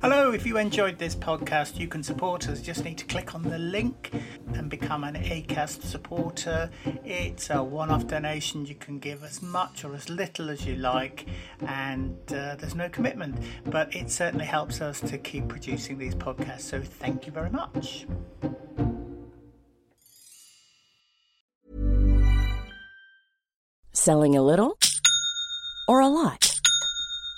Hello, if you enjoyed this podcast, you can support us. Just need to click on the link and become an ACAST supporter. It's a one off donation. You can give as much or as little as you like, and uh, there's no commitment, but it certainly helps us to keep producing these podcasts. So thank you very much. Selling a little or a lot?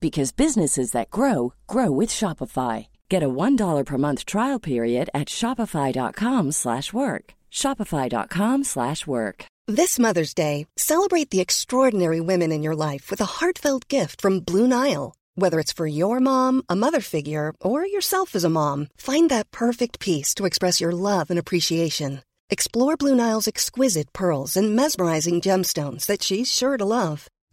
because businesses that grow grow with Shopify. Get a $1 per month trial period at Shopify.com slash work. Shopify.com slash work. This Mother's Day, celebrate the extraordinary women in your life with a heartfelt gift from Blue Nile. Whether it's for your mom, a mother figure, or yourself as a mom, find that perfect piece to express your love and appreciation. Explore Blue Nile's exquisite pearls and mesmerizing gemstones that she's sure to love.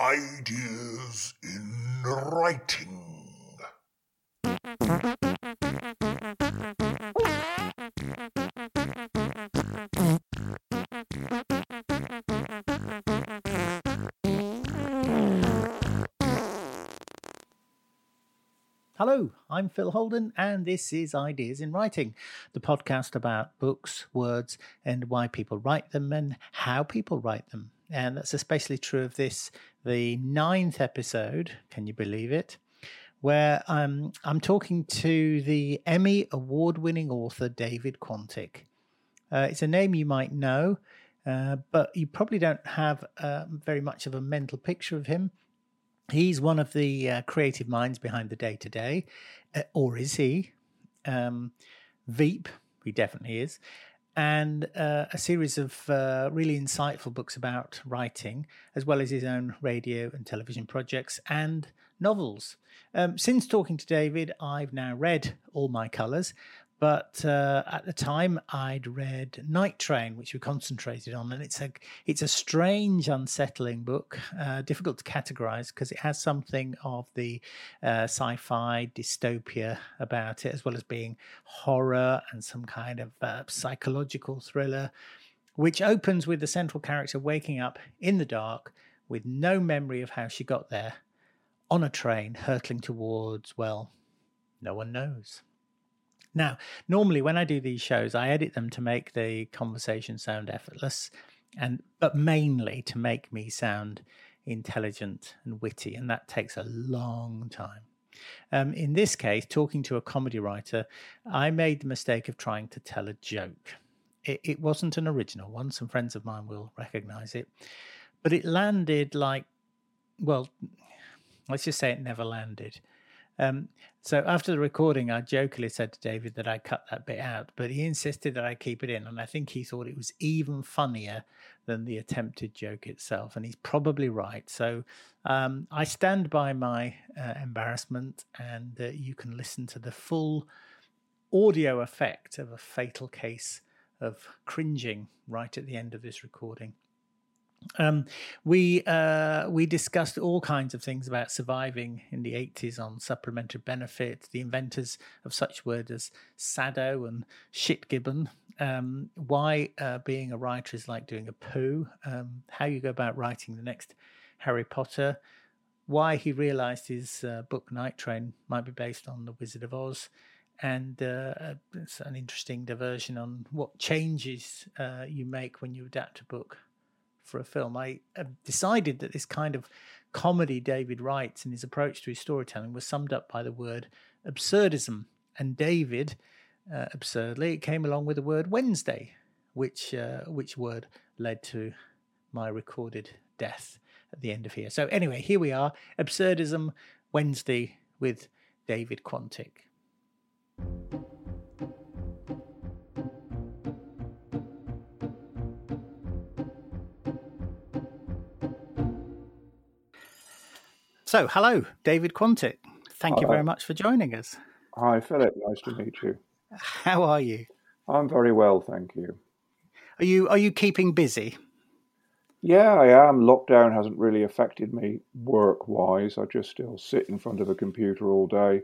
Ideas in writing. Hello, I'm Phil Holden, and this is Ideas in Writing, the podcast about books, words, and why people write them and how people write them. And that's especially true of this, the ninth episode, can you believe it? Where um, I'm talking to the Emmy award winning author David Quantick. Uh, it's a name you might know, uh, but you probably don't have uh, very much of a mental picture of him. He's one of the uh, creative minds behind the Day Today, or is he? Um, Veep, he definitely is. And uh, a series of uh, really insightful books about writing, as well as his own radio and television projects and novels. Um, since talking to David, I've now read All My Colours, but uh, at the time I'd read Night Train, which we concentrated on, and it's a it's a strange, unsettling book, uh, difficult to categorize because it has something of the uh, sci-fi dystopia about it, as well as being horror and some kind of uh, psychological thriller, which opens with the central character waking up in the dark with no memory of how she got there, on a train hurtling towards well, no one knows. Now, normally when I do these shows, I edit them to make the conversation sound effortless, and but mainly to make me sound intelligent and witty, and that takes a long time. Um, in this case, talking to a comedy writer, I made the mistake of trying to tell a joke. It, it wasn't an original one. Some friends of mine will recognize it, but it landed like, well, let's just say it never landed. Um, so after the recording, I jokingly said to David that I cut that bit out, but he insisted that I keep it in, and I think he thought it was even funnier than the attempted joke itself, and he's probably right. So um, I stand by my uh, embarrassment, and uh, you can listen to the full audio effect of a fatal case of cringing right at the end of this recording. Um, we uh, we discussed all kinds of things about surviving in the 80s on supplementary benefit, the inventors of such words as saddo and shitgibbon, um, why uh, being a writer is like doing a poo, um, how you go about writing the next Harry Potter, why he realized his uh, book Night Train might be based on The Wizard of Oz, and uh, an interesting diversion on what changes uh, you make when you adapt a book for a film. I decided that this kind of comedy David writes and his approach to his storytelling was summed up by the word absurdism. And David uh, absurdly, it came along with the word Wednesday, which uh, which word led to my recorded death at the end of here. So anyway, here we are, absurdism Wednesday with David Quantick. So, hello, David Quantick. Thank you very much for joining us. Hi, Philip. Nice to meet you. How are you? I'm very well, thank you. Are you are you keeping busy? Yeah, I am. Lockdown hasn't really affected me work wise. I just still sit in front of a computer all day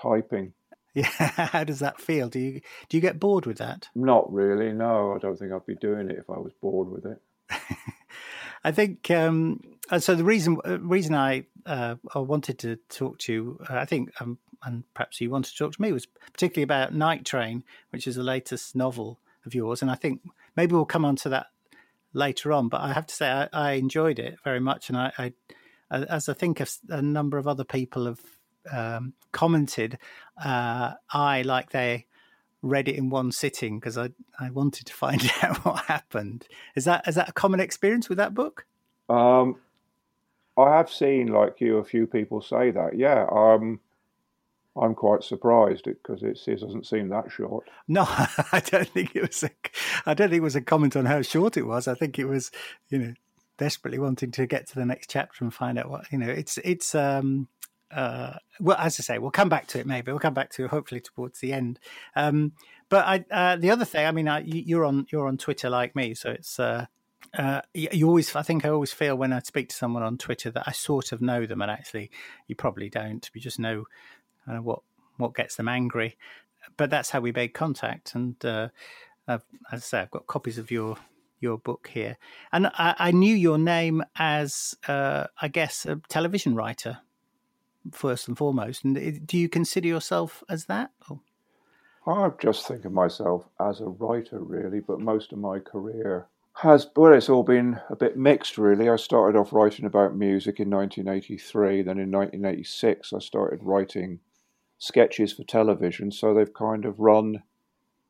typing. Yeah, how does that feel? Do you do you get bored with that? Not really. No, I don't think I'd be doing it if I was bored with it. I think um, so. The reason uh, reason I uh, I wanted to talk to you, uh, I think, um, and perhaps you wanted to talk to me, was particularly about Night Train, which is the latest novel of yours, and I think maybe we'll come on to that later on. But I have to say, I, I enjoyed it very much, and I, I, as I think a number of other people have um, commented, uh, I like they read it in one sitting because I, I wanted to find out what happened. Is that is that a common experience with that book? Um, I have seen, like you, a few people say that. Yeah, um, I'm quite surprised because it, it doesn't seem that short. No, I don't think it was. A, I don't think it was a comment on how short it was. I think it was, you know, desperately wanting to get to the next chapter and find out what you know. It's it's um uh, well, as I say, we'll come back to it. Maybe we'll come back to it hopefully towards the end. Um, but I, uh, the other thing, I mean, I, you're on you're on Twitter like me, so it's uh, uh, you always. I think I always feel when I speak to someone on Twitter that I sort of know them, and actually, you probably don't. You just know uh, what what gets them angry. But that's how we made contact, and uh, as I say, I've got copies of your your book here, and I, I knew your name as uh, I guess a television writer first and foremost. And do you consider yourself as that? Or? I just think of myself as a writer, really, but most of my career has, well, it's all been a bit mixed, really. I started off writing about music in 1983, then in 1986, I started writing sketches for television, so they've kind of run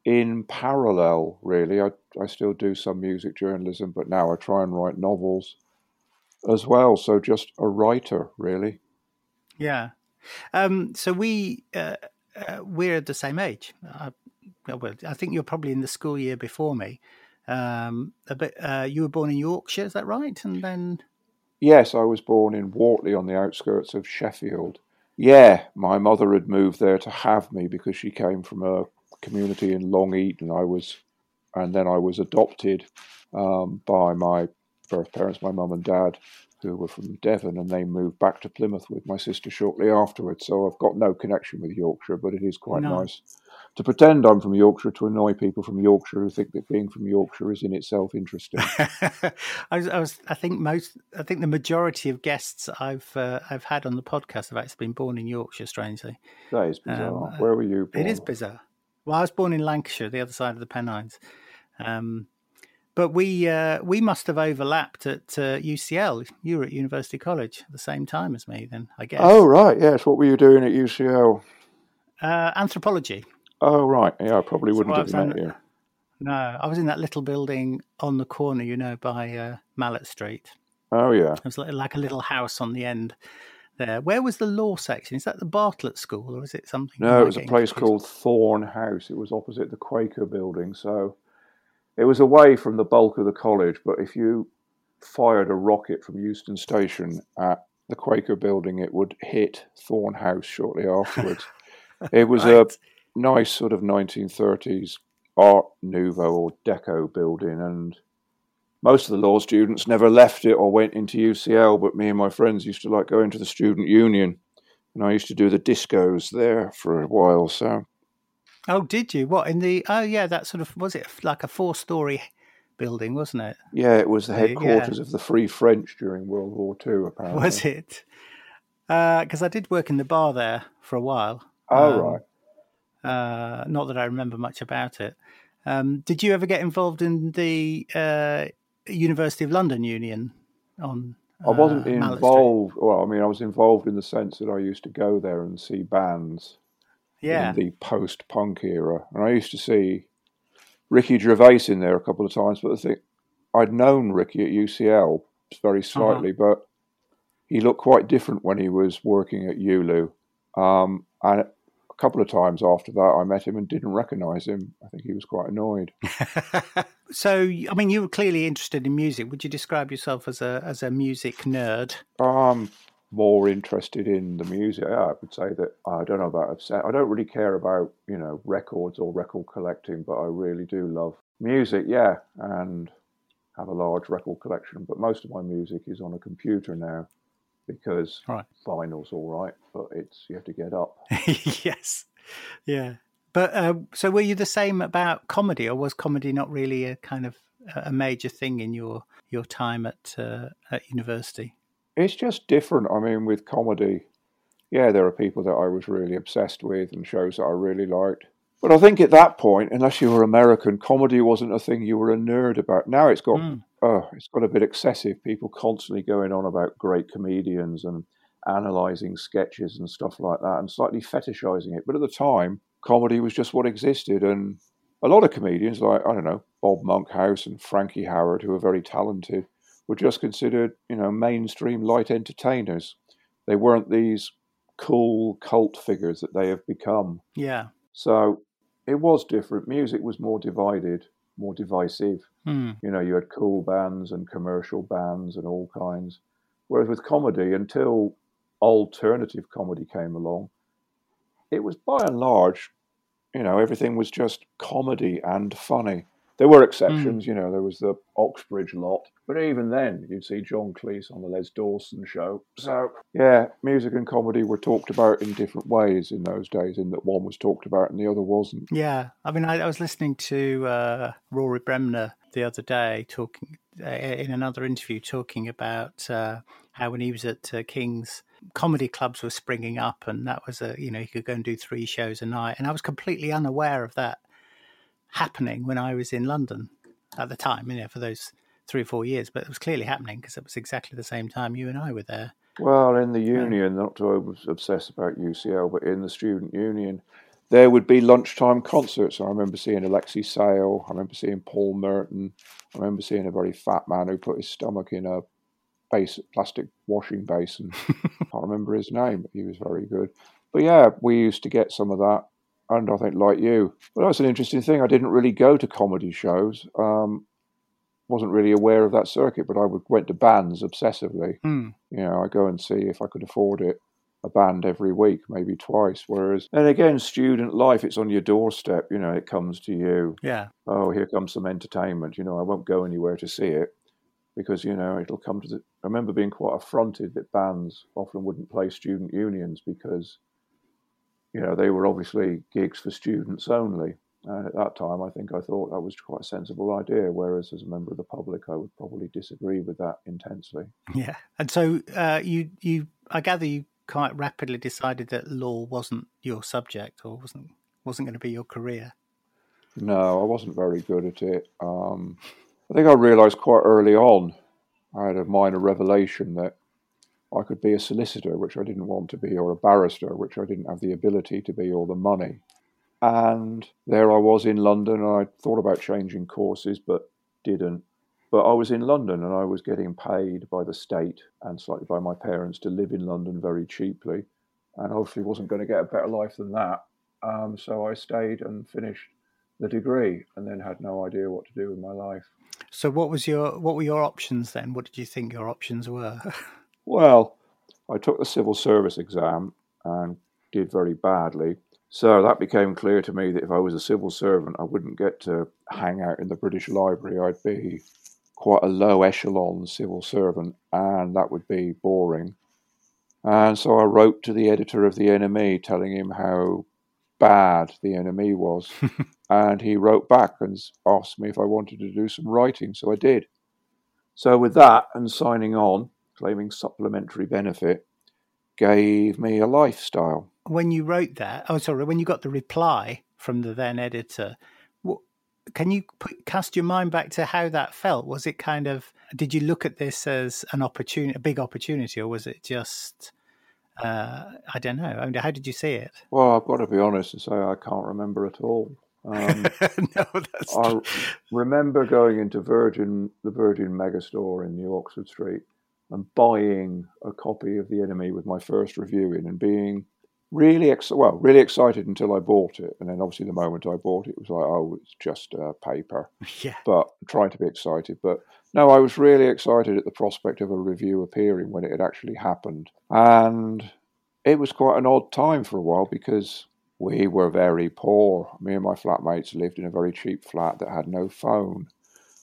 in parallel, really. I, I still do some music journalism, but now I try and write novels as well, so just a writer, really. Yeah. Um, so we uh, uh, we're the same age. Uh, well, I think you're probably in the school year before me. Um, a bit. Uh, you were born in Yorkshire, is that right? And then. Yes, I was born in Wortley on the outskirts of Sheffield. Yeah, my mother had moved there to have me because she came from a community in Long Eaton. I was, and then I was adopted um, by my birth parents, my mum and dad, who were from Devon, and they moved back to Plymouth with my sister shortly afterwards. So I've got no connection with Yorkshire, but it is quite no. nice to pretend I'm from Yorkshire to annoy people from Yorkshire who think that being from Yorkshire is in itself interesting. I, was, I, was, I think most, I think the majority of guests I've uh, I've had on the podcast have actually been born in Yorkshire. Strangely, that is bizarre. Um, Where were you? Born? It is bizarre. Well, I was born in Lancashire, the other side of the Pennines. Um, but we uh, we must have overlapped at uh, UCL. You were at University College at the same time as me, then I guess. Oh right, yes. What were you doing at UCL? Uh, anthropology. Oh right, yeah. I probably wouldn't so have met you. No, I was in that little building on the corner, you know, by uh, Malet Street. Oh yeah. It was like, like a little house on the end there. Where was the law section? Is that the Bartlett School or is it something? No, it was a place confused? called Thorn House. It was opposite the Quaker building. So it was away from the bulk of the college, but if you fired a rocket from Euston Station at the Quaker building, it would hit Thorn House shortly afterwards. it was right. a nice sort of 1930s Art Nouveau or Deco building, and most of the law students never left it or went into UCL, but me and my friends used to like going to the student union, and I used to do the discos there for a while. So Oh, did you? What in the? Oh, yeah, that sort of was it like a four-story building, wasn't it? Yeah, it was the headquarters yeah. of the Free French during World War Two. Apparently, was it? Because uh, I did work in the bar there for a while. Oh um, right. Uh, not that I remember much about it. Um, did you ever get involved in the uh, University of London Union? On I wasn't involved. Well, I mean, I was involved in the sense that I used to go there and see bands Yeah. in the post-punk era, and I used to see Ricky Gervais in there a couple of times. But I think I'd known Ricky at UCL very slightly, but he looked quite different when he was working at ULU. Um, and couple of times after that, I met him and didn't recognise him. I think he was quite annoyed. so, I mean, you were clearly interested in music. Would you describe yourself as a as a music nerd? I'm more interested in the music. Yeah, I would say that I don't know about upset. I don't really care about you know records or record collecting, but I really do love music. Yeah, and have a large record collection. But most of my music is on a computer now because Right. vinyl's all right, but it's you have to get up. yes, yeah. But uh, so, were you the same about comedy, or was comedy not really a kind of a major thing in your your time at uh, at university? It's just different. I mean, with comedy, yeah, there are people that I was really obsessed with and shows that I really liked. But I think at that point, unless you were American, comedy wasn't a thing you were a nerd about. Now it's got Mm. Oh, it's got a bit excessive. People constantly going on about great comedians and analysing sketches and stuff like that and slightly fetishizing it. But at the time, comedy was just what existed. And a lot of comedians, like, I don't know, Bob Monkhouse and Frankie Howerd, who are very talented, were just considered, you know, mainstream light entertainers. They weren't these cool cult figures that they have become. Yeah. So it was different. Music was more divided, more divisive. Hmm. You know, you had cool bands and commercial bands and all kinds. Whereas with comedy, until alternative comedy came along, it was by and large, you know, everything was just comedy and funny. There were exceptions, you know, there was the Oxbridge lot, but even then, you'd see John Cleese on the Les Dawson show. So, yeah, music and comedy were talked about in different ways in those days, in that one was talked about and the other wasn't. Yeah, I mean, I, I was listening to uh, Rory Bremner the other day talking uh, in another interview, talking about uh, how when he was at uh, King's, comedy clubs were springing up, and that was a you know he could go and do three shows a night, and I was completely unaware of that happening when I was in London at the time. You know, for those three or four years, but it was clearly happening because it was exactly the same time you and I were there. Well, in the union, not to obsess about UCL, but in the student union, there would be lunchtime concerts. I remember seeing Alexei Sayle. I remember seeing Paul Merton. I remember seeing a very fat man who put his stomach in a base, plastic washing basin. I can't remember his name, but he was very good. But yeah, we used to get some of that. And I think, like you, but that's an interesting thing. I didn't really go to comedy shows. Um, wasn't really aware of that circuit, but I would went to bands obsessively. Hmm. You know, I go and see if I could afford it a band every week, maybe twice. Whereas, and again, student life, it's on your doorstep. You know, it comes to you. Yeah, Oh, here comes some entertainment. You know, I won't go anywhere to see it because you know it'll come to the. I remember being quite affronted that bands often wouldn't play student unions because, you know, they were obviously gigs for students only. And at that time, I think I thought that was quite a sensible idea. Whereas, as a member of the public, I would probably disagree with that intensely. yeah. And so uh, you you I gather you quite rapidly decided that law wasn't your subject or wasn't wasn't going to be your career. No, I wasn't very good at it. Um, I think I realised quite early on, I had a minor revelation that I could be a solicitor, which I didn't want to be, or a barrister, which I didn't have the ability to be, or the money. And there I was in London, and I thought about changing courses, but didn't. But I was in London, and I was getting paid by the state and slightly by my parents to live in London very cheaply, and obviously wasn't going to get a better life than that. Um, so I stayed and finished the degree, and then had no idea what to do with my life. So what was your what were your options then? What did you think your options were? Well, I took the civil service exam and did very badly. So that became clear to me that if I was a civil servant, I wouldn't get to hang out in the British Library. I'd be quite a low echelon civil servant, and that would be boring. And so I wrote to the editor of the NME telling him how bad the NME was. and he wrote back and asked me if I wanted to do some writing. So I did. So with that and signing on, claiming supplementary benefit, gave me a lifestyle. when you wrote that, oh sorry, when you got the reply from the then editor, what, can you put, cast your mind back to how that felt? Was it kind of did you look at this as an opportunity, a big opportunity, or was it just uh, I don't know. I mean, how did you see it? Well, I've got to be honest and say I can't remember at all. Um, no, that's I remember going into Virgin, the Virgin Megastore in New Oxford Street, and buying a copy of The NME with my first review in, and being really ex- well, really excited until I bought it, and then obviously the moment I bought it, it was like, oh, it's just uh, paper. yeah. But trying to be excited, but no, I was really excited at the prospect of a review appearing when it had actually happened, and it was quite an odd time for a while because we were very poor. Me and my flatmates lived in a very cheap flat that had no phone.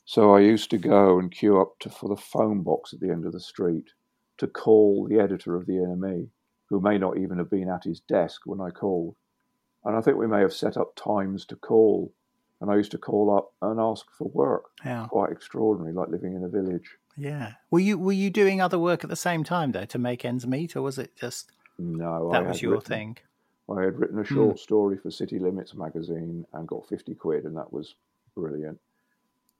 So I used to go and queue up to, for the phone box at the end of the street to call the editor of the NME, who may not even have been at his desk when I called. And I think we may have set up times to call. And I used to call up and ask for work. Yeah. Quite extraordinary, like living in a village. Yeah. Were you were you doing other work at the same time though to make ends meet, or was it just No, that I was your written- thing? I had written a hmm. short story for City Limits magazine and got 50 quid, and that was brilliant.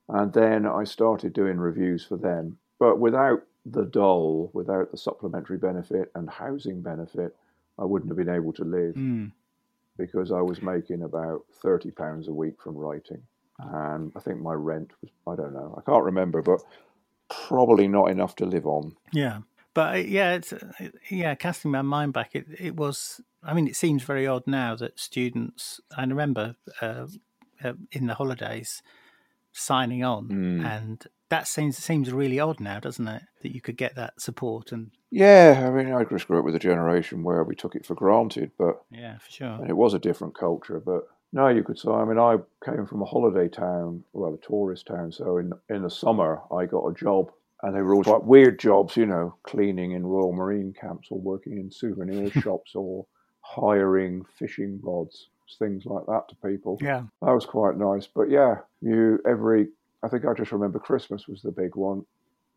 And then I started doing reviews for them, but without the dole, without the supplementary benefit and housing benefit, I wouldn't have been able to live Mm. because I was making about £30 a week from writing. And I think my rent was, I don't know, I can't remember, but probably not enough to live on. Yeah, but uh, yeah, it's uh, yeah. Casting my mind back, it it was. I mean, it seems very odd now that students. I remember uh, uh, in the holidays signing on, Hmm. and that seems seems really odd now, doesn't it? That you could get that support and Yeah, I mean, I just grew up with a generation where we took it for granted, but yeah, for sure. and it was a different culture. But no, you could say. I mean, I came from a holiday town, well, a tourist town. So in in the summer, I got a job, and they were all quite weird jobs, you know, cleaning in Royal Marine camps, or working in souvenir shops, or hiring fishing rods, things like that to people. Yeah, That was quite nice. But yeah, you every I think I just remember Christmas was the big one.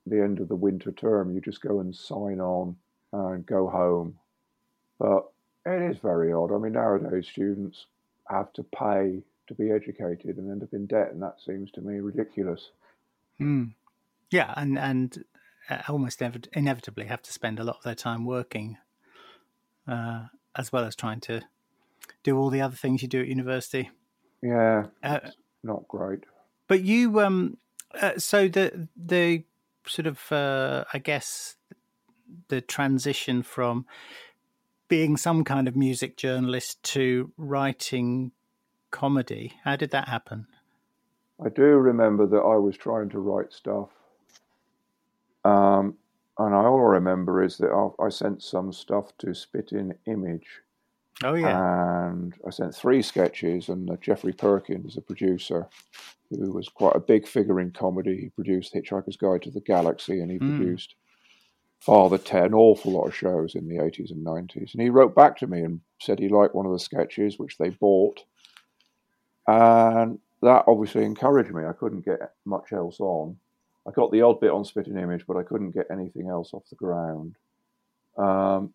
The end of the winter term, you just go and sign on and go home. But it is very odd. I mean, nowadays students have to pay to be educated and end up in debt, and that seems to me ridiculous. mm. yeah, and and uh, almost inevi- inevitably have to spend a lot of their time working, uh, as well as trying to do all the other things you do at university. Yeah, Uh, not great. But you, um, uh, so the the sort of, uh, I guess, the transition from being some kind of music journalist to writing comedy. How did that happen? I do remember that I was trying to write stuff. Um, and I all I remember is that I, I sent some stuff to Spitting Image, Oh yeah, and I sent three sketches. And uh, Geoffrey Perkins, a producer, who was quite a big figure in comedy, he produced Hitchhiker's Guide to the Galaxy, and he Mm. produced Father Ted, an awful lot of shows in the eighties and nineties. And he wrote back to me and said he liked one of the sketches, which they bought, and that obviously encouraged me. I couldn't get much else on. I got the odd bit on Spitting Image, but I couldn't get anything else off the ground. Um,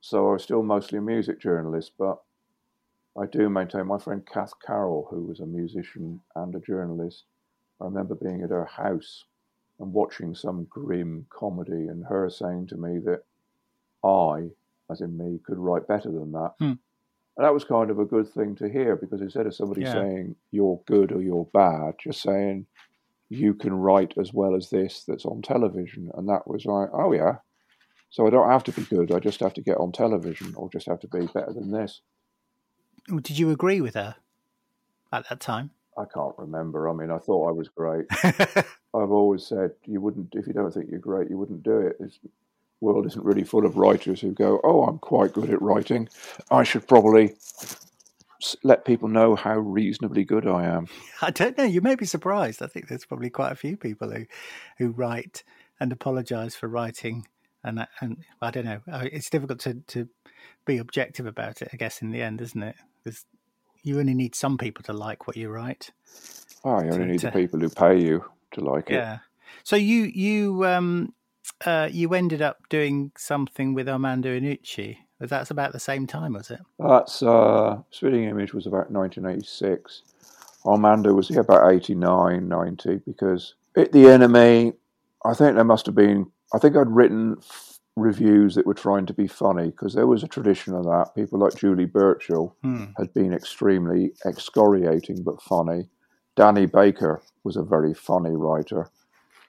so I was still mostly a music journalist, but I do maintain my friend Cath Carroll, who was a musician and a journalist. I remember being at her house and watching some grim comedy, and her saying to me that I, as in me, could write better than that. Hmm. And that was kind of a good thing to hear because instead of somebody Yeah. saying you're good or you're bad, just saying you can write as well as this that's on television. And that was like, oh, yeah. So I don't have to be good. I just have to get on television or just have to be better than this. did you agree with her at that time? I can't remember. I mean, I thought I was great. I've always said you wouldn't, if you don't think you're great, you wouldn't do it. This world isn't really full of writers who go, oh, I'm quite good at writing. I should probably let people know how reasonably good I am. I don't know. You may be surprised. I think there's probably quite a few people who who write and apologise for writing, and I- and I don't know. It's difficult to to be objective about it. I guess in the end, isn't it? Because you only need some people to like what you write. Oh, you only To- need the people who pay you to like it. Yeah. So you you um uh you ended up doing something with Armando Iannucci. That's about the same time, was it? That's uh, Spitting Image was about 1986. Armando was about 89, 90, because at the NME, I think there must have been, I think I'd written f- reviews that were trying to be funny because there was a tradition of that. People like Julie Burchill Hmm. had been extremely excoriating but funny. Danny Baker was a very funny writer.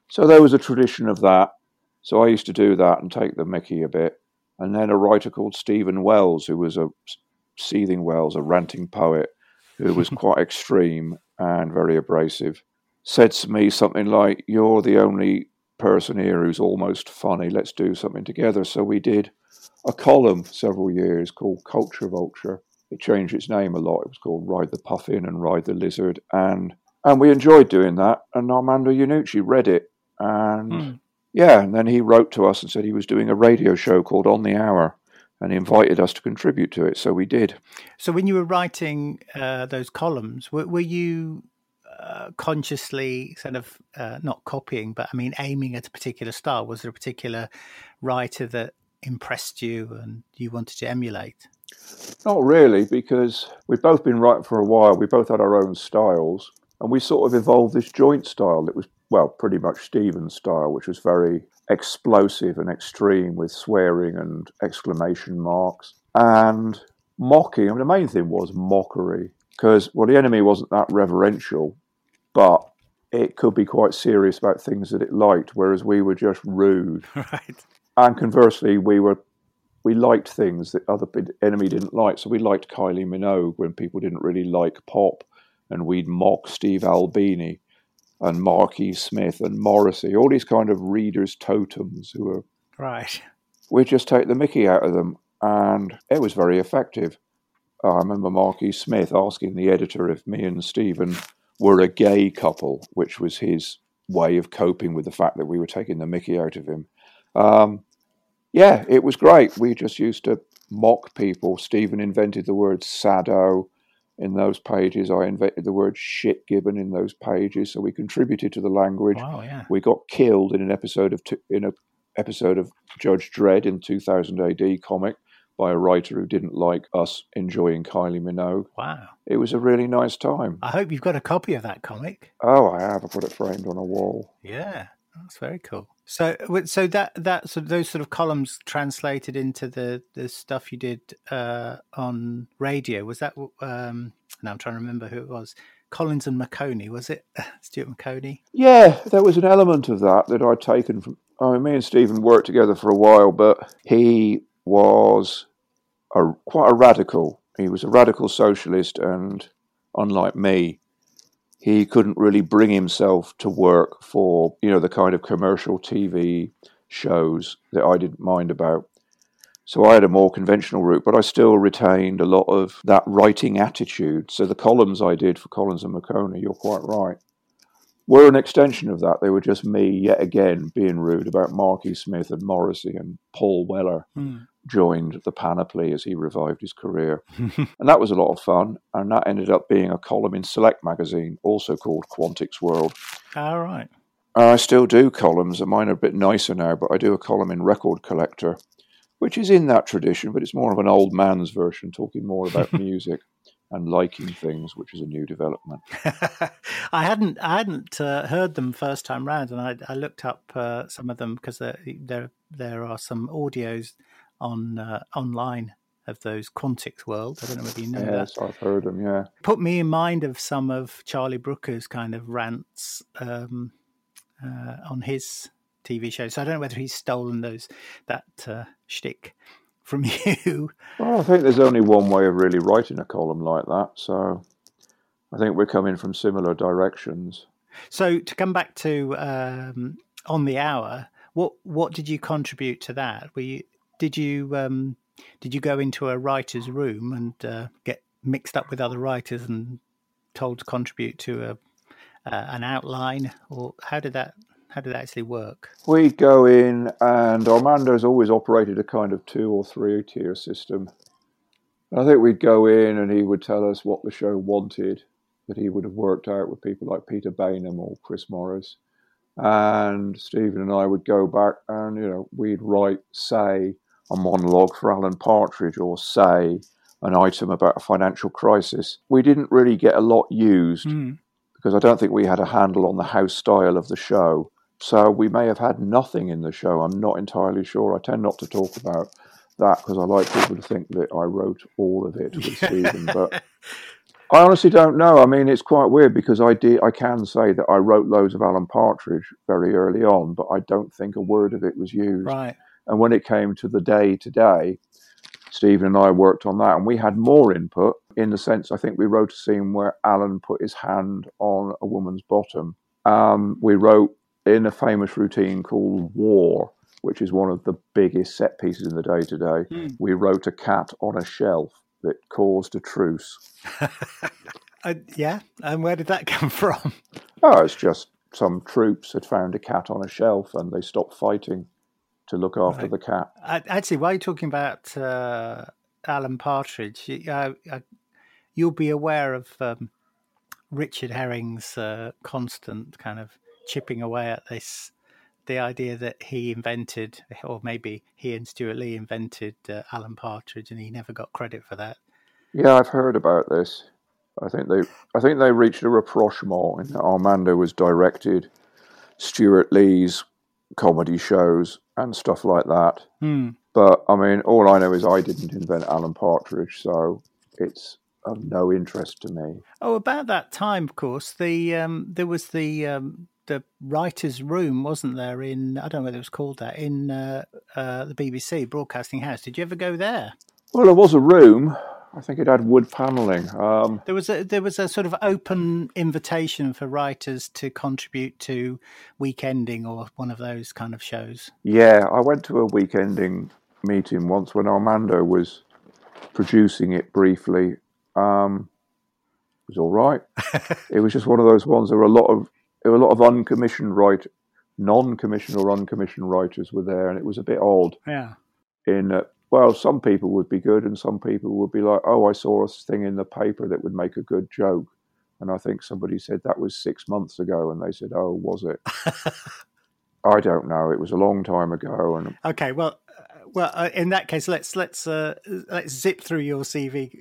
So there was a tradition of that. So I used to do that and take the mickey a bit. And then a writer called Steven Wells, who was a Seething Wells, a ranting poet, who was quite extreme and very abrasive, said to me something like, You're the only person here who's almost funny. Let's do something together. So we did a column for several years called Culture Vulture. It changed its name a lot. It was called Ride the Puffin and Ride the Lizard. And and we enjoyed doing that. And Armando Iannucci read it. And Hmm. yeah, and then he wrote to us and said he was doing a radio show called On the Hour and he invited us to contribute to it. So we did. So when you were writing uh, those columns, were, were you uh, consciously sort of uh, not copying, but I mean aiming at a particular style? Was there a particular writer that impressed you and you wanted to emulate? Not really, because we'd both been writing for a while. We both had our own styles, and we sort of evolved this joint style that was, well, pretty much Steven's style, which was very explosive and extreme with swearing and exclamation marks and mocking. I mean, the main thing was mockery, because, well, the NME wasn't that reverential, but it could be quite serious about things that it liked, whereas we were just rude. right. And conversely, we were we liked things that other NME didn't like. So we liked Kylie Minogue when people didn't really like pop, and we'd mock Steve Albini and Marky Smith and Morrissey, all these kind of readers' totems who were Right. we just take the mickey out of them, and it was very effective. I remember Marky Smith asking the editor if me and Steven were a gay couple, which was his way of coping with the fact that we were taking the mickey out of him. Um, yeah, it was great. We just used to mock people. Steven invented the word saddo in those pages. I invented the word shit gibbon in those pages. So we contributed to the language. Wow. Yeah. We got killed in an episode of t- in a episode of Judge Dredd in 2000 AD comic by a writer who didn't like us enjoying Kylie Minogue. Wow. It was a really nice time. I hope you've got a copy of that comic. Oh, I have. I put it framed on a wall. Yeah, that's very cool. So, so that that so those sort of columns translated into the the stuff you did uh, on radio. Was that? Um, now I'm trying to remember who it was. Collins and Maconie, was it? Stuart Maconie. Yeah, there was an element of that that I'd taken from. I mean, me and Steven worked together for a while, but he was a, quite a radical. He was a radical socialist, and unlike me, he couldn't really bring himself to work for you know the kind of commercial TV shows that I didn't mind about. So I had a more conventional route, but I still retained a lot of that writing attitude. So the columns I did for Collins and Maconie, you're quite right, were an extension of that. They were just me yet again being rude about Marky Smith and Morrissey and Paul Weller hmm. Joined the panoply as he revived his career. and that was a lot of fun. And that ended up being a column in Select magazine, also called Quantick's World. All right. I still do columns, and mine are a bit nicer now, but I do a column in Record Collector, which is in that tradition, but it's more of an old man's version, talking more about music and liking things, which is a new development. I hadn't I hadn't uh, heard them first time round, and I, I looked up uh, some of them because there, there there are some audios on uh, online of those Quantick's World. I don't know whether you know that. Yes, I've heard them, yeah. Put me in mind of some of Charlie Brooker's kind of rants um, uh, on his TV show. So I don't know whether he's stolen those that uh, shtick from you. Well, I think there's only one way of really writing a column like that, so I think we're coming from similar directions. So to come back to um, on the hour, what what did you contribute to that? Were you did you um, did you go into a writer's room and uh, get mixed up with other writers and told to contribute to a uh, an outline, or how did that how did that actually work? We'd go in, and Armando's always operated a kind of two or three tier system. I think we'd go in, and he would tell us what the show wanted, that he would have worked out with people like Peter Baynham or Chris Morris. And Steven and I would go back, and you know, we'd write, say, a monologue for Alan Partridge, or say, an item about a financial crisis. We didn't really get a lot used hmm. because I don't think we had a handle on the house style of the show. so we may have had nothing in the show. I'm not entirely sure. I tend not to talk about that because I like people to think that I wrote all of it with Steven. But I honestly don't know. I mean, it's quite weird because I did. I can say that I wrote loads of Alan Partridge very early on, but I don't think a word of it was used. Right. And when it came to the day to day, Steven and I worked on that, and we had more input in the sense I think we wrote a scene where Alan put his hand on a woman's bottom. Um, we wrote in a famous routine called War, which is one of the biggest set pieces in the Day Today. We wrote a cat on a shelf that caused a truce. Uh, yeah. And where did that come from? Oh, it's just some troops had found a cat on a shelf and they stopped fighting to look after Right. the cat. Actually, while you're talking about uh, Alan Partridge, you, uh, uh, you'll be aware of um, Richard Herring's uh, constant kind of chipping away at this. The idea that he invented, or maybe he and Stewart Lee invented uh, Alan Partridge, and he never got credit for that. Yeah, I've heard about this. I think they, I think they reached a rapprochement in that Armando was directed Stewart Lee's comedy shows and stuff like that. Hmm. But I mean, all I know is I didn't invent Alan Partridge, so it's of no interest to me. Oh, about that time, of course, the um, there was the um, the writers' room, wasn't there? In I don't know whether it was called that in uh, uh, the BBC Broadcasting House. Did you ever go there? Well, there was a room. I think it had wood panelling. Um, There was a there was a sort of open invitation for writers to contribute to Weekending or one of those kind of shows. yeah, I went to a weekending meeting once when Armando was producing it briefly. Um, it was all right. it was just one of those ones. There were a lot of there were a lot of uncommissioned write, non-commissioned or uncommissioned writers were there, and it was a bit odd. Yeah. in that well some people would be good and some people would be like oh i saw a thing in the paper that would make a good joke and i think somebody said that was six months ago and they said oh was it i don't know it was a long time ago and Okay. Well. uh, Well, uh, in that case, let's let's uh, let's zip through your CV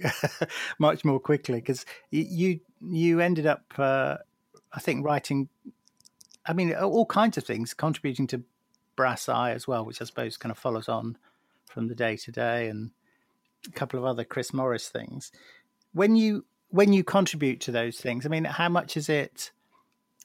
much more quickly because you you ended up, uh, I think, writing. I mean, all kinds of things, contributing to Brass Eye as well, which I suppose kind of follows on from the Day Today, and a couple of other Chris Morris things. When you when you contribute to those things, I mean, how much is it?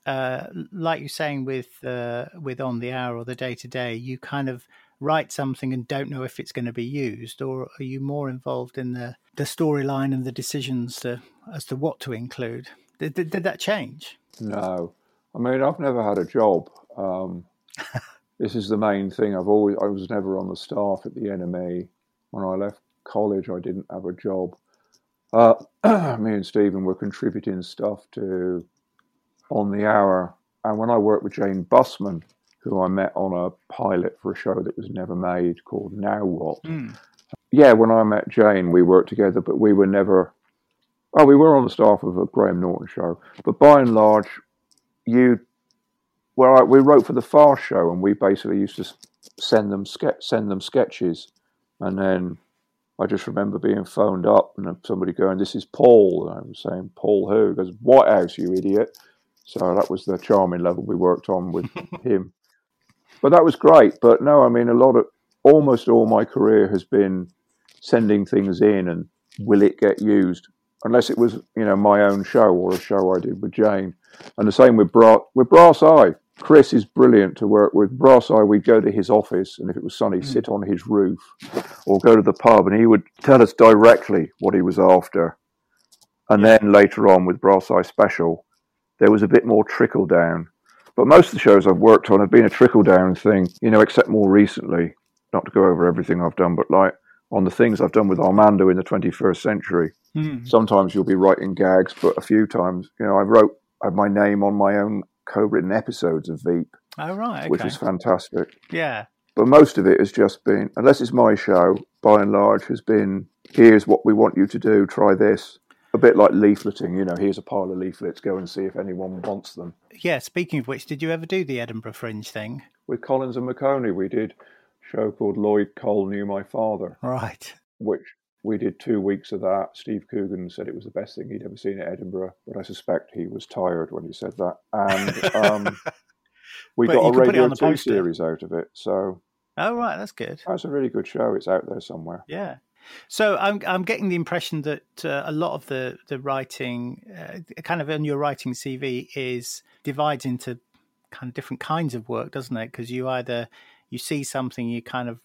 Uh, like you're saying with uh, with on the hour or the day to day, you kind of write something and don't know if it's going to be used, or are you more involved in the the storyline and the decisions to, as to what to include? Did, did, did that change? no i mean i've never had a job um, this is the main thing i've always i was never on the staff at the nme when i left college i didn't have a job uh, me and stephen were contributing stuff to on the hour. And when I worked with Jane Bussmann, who I met on a pilot for a show that was never made called Now What. Yeah, when I met Jane, we worked together, but we were never. Oh, we were on the staff of a Graham Norton show, but by and large, you. Well, I, we wrote for the Fast Show, and we basically used to send them ske- send them sketches, and then I just remember being phoned up and somebody going, "This is Paul," and I was saying, "Paul who?" He goes, "Whitehouse, you idiot." So that was the charming level we worked on with him. But that was great. But no, I mean, a lot of almost all my career has been sending things in and will it get used? Unless it was, you know, my own show or a show I did with Jane. And the same with Bra- with Brass Eye. Chris is brilliant to work with. Brass Eye, we'd go to his office, and if it was sunny, hmm. sit on his roof or go to the pub, and he would tell us directly what he was after. And then later on with Brass Eye Special, there was a bit more trickle down. But most of the shows I've worked on have been a trickle down thing, you know, except more recently. Not to go over everything I've done, but like on the things I've done with Armando in the 21st century. Hmm. Sometimes you'll be writing gags, but a few times, you know, I wrote I have my name on my own co-written episodes of Veep, Oh, right. Okay. which was fantastic. yeah. But most of it has just been, unless it's my show, by and large, has been here's what we want you to do, try this. A bit like leafleting, you know, here's a pile of leaflets, go and see if anyone wants them. Yeah. Speaking of which, did you ever do the Edinburgh Fringe thing? With Collins and Maconie, we did a show called Lloyd Cole Knew My Father, Right. which we did two weeks of that. Steve Coogan said it was the best thing he'd ever seen at Edinburgh, but I suspect he was tired when he said that. And um, we got a can put it Radio on the 2 series out of it. So Oh, right, that's good. that's a really good show. It's out there somewhere. Yeah. So I'm I'm getting the impression that uh, a lot of the the writing, uh, kind of on your writing CV, is divides into kind of different kinds of work, doesn't it? Because you either you see something, you kind of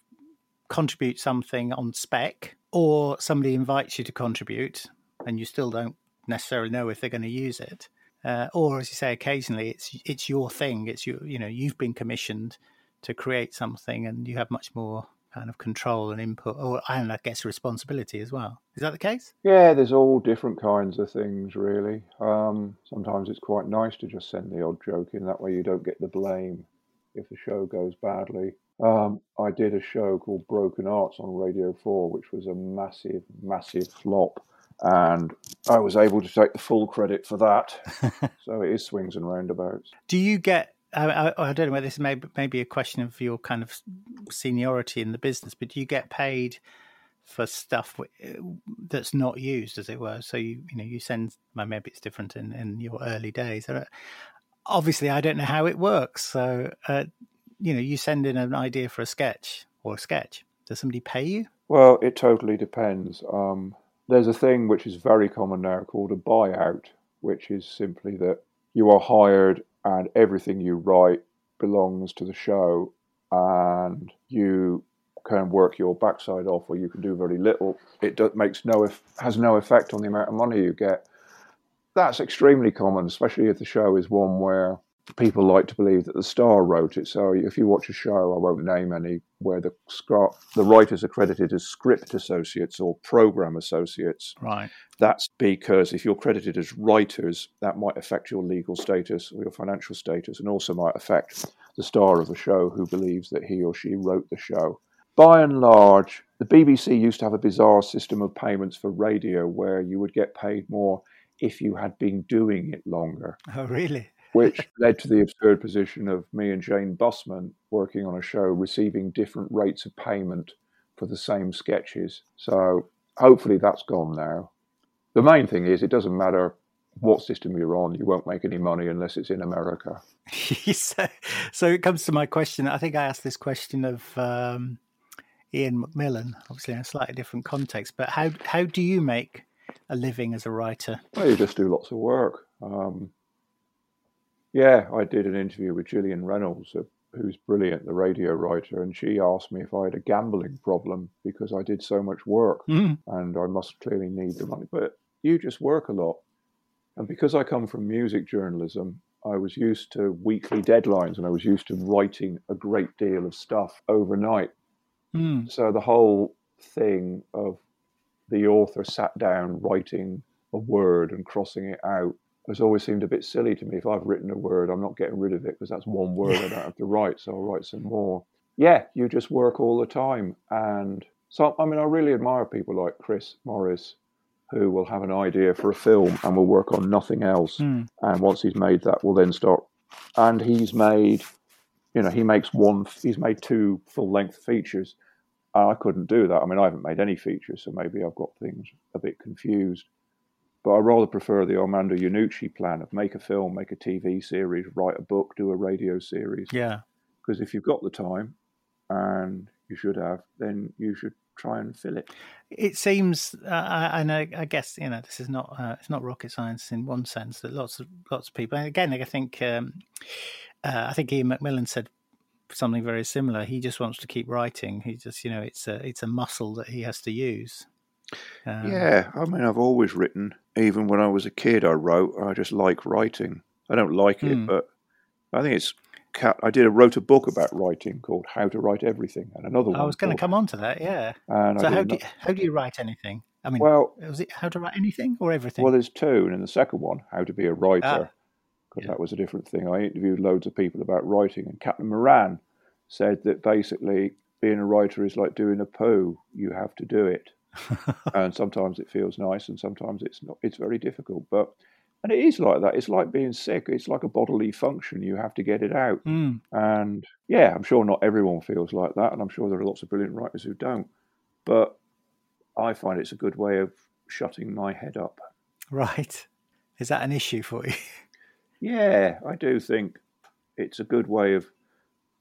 contribute something on spec, or somebody invites you to contribute, and you still don't necessarily know if they're going to use it. Uh, or, as you say, occasionally it's it's your thing. It's you you know you've been commissioned to create something, and you have much more kind of control and input, or and I guess responsibility as well. Is that the case? Yeah, there's all different kinds of things, really. Um, sometimes it's quite nice to just send the odd joke in. That way, you don't get the blame if the show goes badly. Um, I did a show called Broken Arts on Radio 4, which was a massive, massive flop. And I was able to take the full credit for that. so it is swings and roundabouts. Do you get? I, I, I don't know whether this may may be a question of your kind of seniority in the business, but do you get paid for stuff w- that's not used, as it were? So you you know you send. Well, maybe it's different in in your early days. Obviously, I don't know how it works. So uh, you know, you send in an idea for a sketch or a sketch. Does somebody pay you? Well, it totally depends. Um, there's a thing which is very common now called a buyout, which is simply that you are hired and everything you write belongs to the show, and you can work your backside off, or you can do very little. It do, makes no has no effect on the amount of money you get. That's extremely common, especially if the show is one where people like to believe that the star wrote it. So if you watch a show, I won't name any, where the scr- the writers are credited as script associates or program associates. Right. That's because if you're credited as writers, that might affect your legal status or your financial status, and also might affect the star of the show who believes that he or she wrote the show. By and large, the BBC used to have a bizarre system of payments for radio where you would get paid more if you had been doing it longer Oh, really? Which led to the absurd position of me and Jane Bussmann working on a show receiving different rates of payment for the same sketches. So hopefully that's gone now. The main thing is it doesn't matter what system you're on, you won't make any money unless it's in America. so, so it comes to my question. I think I asked this question of um, Ian McMillan, obviously in a slightly different context. But how how do you make a living as a writer? Well, you just do lots of work. Um, yeah, I did an interview with Gillian Reynolds, uh, who's brilliant, the radio writer, and she asked me if I had a gambling problem because I did so much work Mm. and I must clearly need the money. But you just work a lot. And because I come from music journalism, I was used to weekly deadlines and I was used to writing a great deal of stuff overnight. Mm. So the whole thing of the author sat down writing a word and crossing it out has always seemed a bit silly to me. If I've written a word, I'm not getting rid of it because that's one word I don't have to write, so I'll write some more. Yeah, you just work all the time. And so, I mean, I really admire people like Chris Morris who will have an idea for a film and will work on nothing else. Mm. And once he's made that, will then start. And he's made, you know, he makes one, he's made two full length features. I couldn't do that. I mean, I haven't made any features, so maybe I've got things a bit confused. But I rather prefer the Armando Iannucci plan of make a film, make a TV series, write a book, do a radio series. Yeah. Because if you've got the time, and you should have, then you should try and fill it. It seems, uh, I- and I, I guess you know, this is not uh, it's not rocket science in one sense that lots of lots of people. And again, I think um, uh, I think Ian McMillan said something very similar. He just wants to keep writing. He just, you know, it's a it's a muscle that he has to use. Um, Yeah, I mean, I've always written. Even when I was a kid, I wrote. I just like writing. I don't like it, Hmm. but I think it's. I did. I wrote a book about writing called "How to Write Everything," and another one. I was going to come on to that. Yeah. And So how do you, how do you write anything? I mean, well, was it how to write anything or everything? well, there's two, and in the second one, "How to Be a Writer," Ah, because yeah. that was a different thing. I interviewed loads of people about writing, and Caitlin Moran said that basically being a writer is like doing a poo. You have to do it. and sometimes it feels nice and sometimes it's not it's very difficult but and it is like that it's like being sick it's like a bodily function you have to get it out Mm, and yeah i'm sure not everyone feels like that and i'm sure there are lots of brilliant writers who don't but i find it's a good way of shutting my head up right. Is that an issue for you? yeah i do think it's a good way of.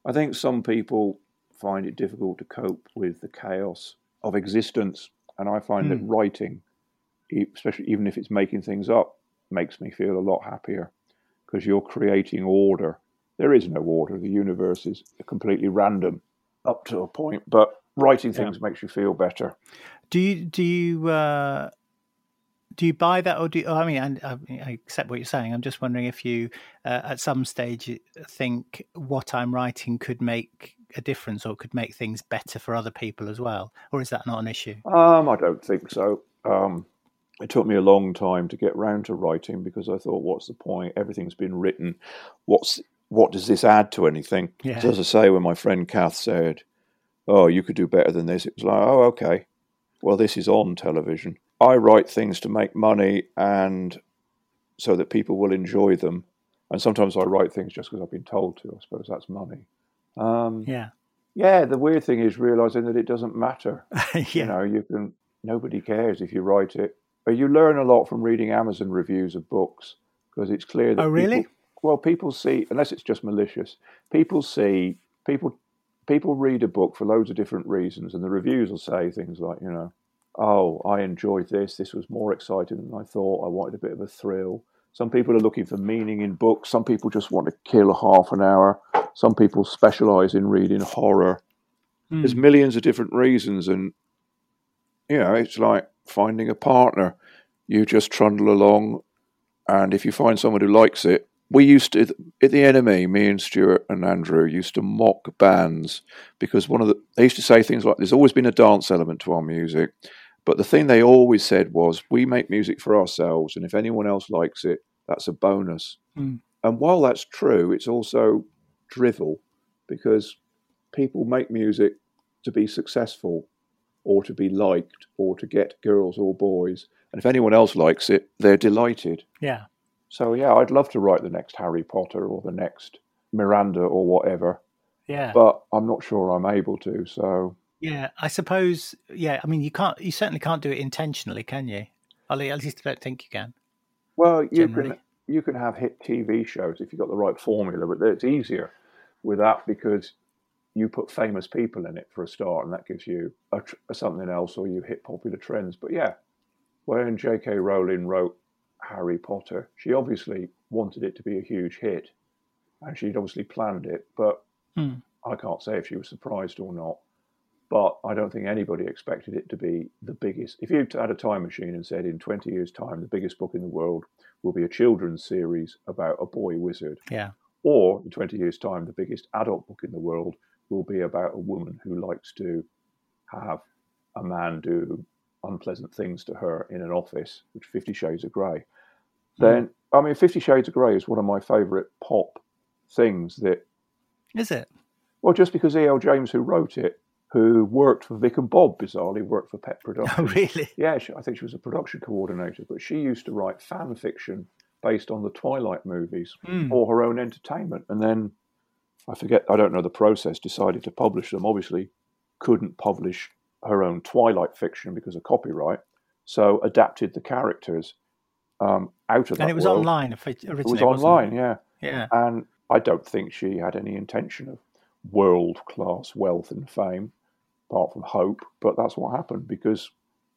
I think some people find it difficult to cope with the chaos of existence, and I find that Hmm. writing, especially even if it's making things up, makes me feel a lot happier because you're creating order. There is no order. The universe is completely random up to a point, but writing Yeah. things makes you feel better. Do you do you uh, do you buy that, or do you, I mean, and I, I accept what you're saying. I'm just wondering if you, uh, at some stage, think what I'm writing could make a difference or it could make things better for other people as well, or is that not an issue? Um, I don't think so. Um, it took me a long time to get round to writing because I thought, what's the point? Everything's been written. What's what does this add to anything? Yeah. So as I say, when my friend Cath said, "Oh, you could do better than this," it was like, "Oh, okay. Well, this is on television. I write things to make money and so that people will enjoy them. And sometimes I write things just because I've been told to. I suppose that's money. Um, Yeah, yeah. The weird thing is realizing that it doesn't matter. yeah, You know, you can. Nobody cares if you write it. But you learn a lot from reading Amazon reviews of books because it's clear that. Oh, really? people- well, people see, unless it's just malicious. People see people. People read a book for loads of different reasons, and the reviews will say things like, you know, "Oh, I enjoyed this. This was more exciting than I thought. I wanted a bit of a thrill." Some people are looking for meaning in books. Some people just want to kill half an hour. Some people specialize in reading horror Hmm. there's millions of different reasons and you know it's like finding a partner you just trundle along and if you find someone who likes it we used to at the NME me and stuart and andrew used to mock bands because one of the they used to say things like there's always been a dance element to our music but the thing they always said was we make music for ourselves and if anyone else likes it that's a bonus Hmm. and while that's true it's also drivel because people make music to be successful or to be liked or to get girls or boys. And if anyone else likes it, they're delighted. yeah. So, yeah, I'd love to write the next Harry Potter or the next Miranda or whatever, Yeah, but I'm not sure I'm able to. So, yeah. I suppose. Yeah, I mean, you can't. You certainly can't do it intentionally, can you? At least I don't think you can. well, you Generally. can you can have hit TV shows if you've got the right formula, but it's easier with that because you put famous people in it for a start, and that gives you a, tr- something else, or you hit popular trends. But yeah, when J.K. Rowling wrote Harry Potter, she obviously wanted it to be a huge hit, and she'd obviously planned it. But Hmm. I can't say if she was surprised or not. But I don't think anybody expected it to be the biggest. If you had a time machine and said in 20 years' time, the biggest book in the world will be a children's series about a boy wizard, Yeah, or in 20 years' time, the biggest adult book in the world will be about a woman who likes to have a man do unpleasant things to her in an office, which Fifty Shades of Grey. Hmm. Then, I mean, Fifty Shades of Grey is one of my favourite pop things that, is it? well, just because E.L. James, who wrote it, who worked for Vic and Bob, bizarrely worked for Pett Productions. Oh, really? Yeah, she, I think she was a production coordinator, but she used to write fan fiction based on the Twilight movies Hmm. for her own entertainment. And then I forget, I don't know the process, decided to publish them. Obviously, couldn't publish her own Twilight fiction because of copyright, so adapted the characters um, out of that. And it was world. online it originally. It was online, yeah. Yeah. And I don't think she had any intention of world class wealth and fame, apart from hope. But that's what happened because,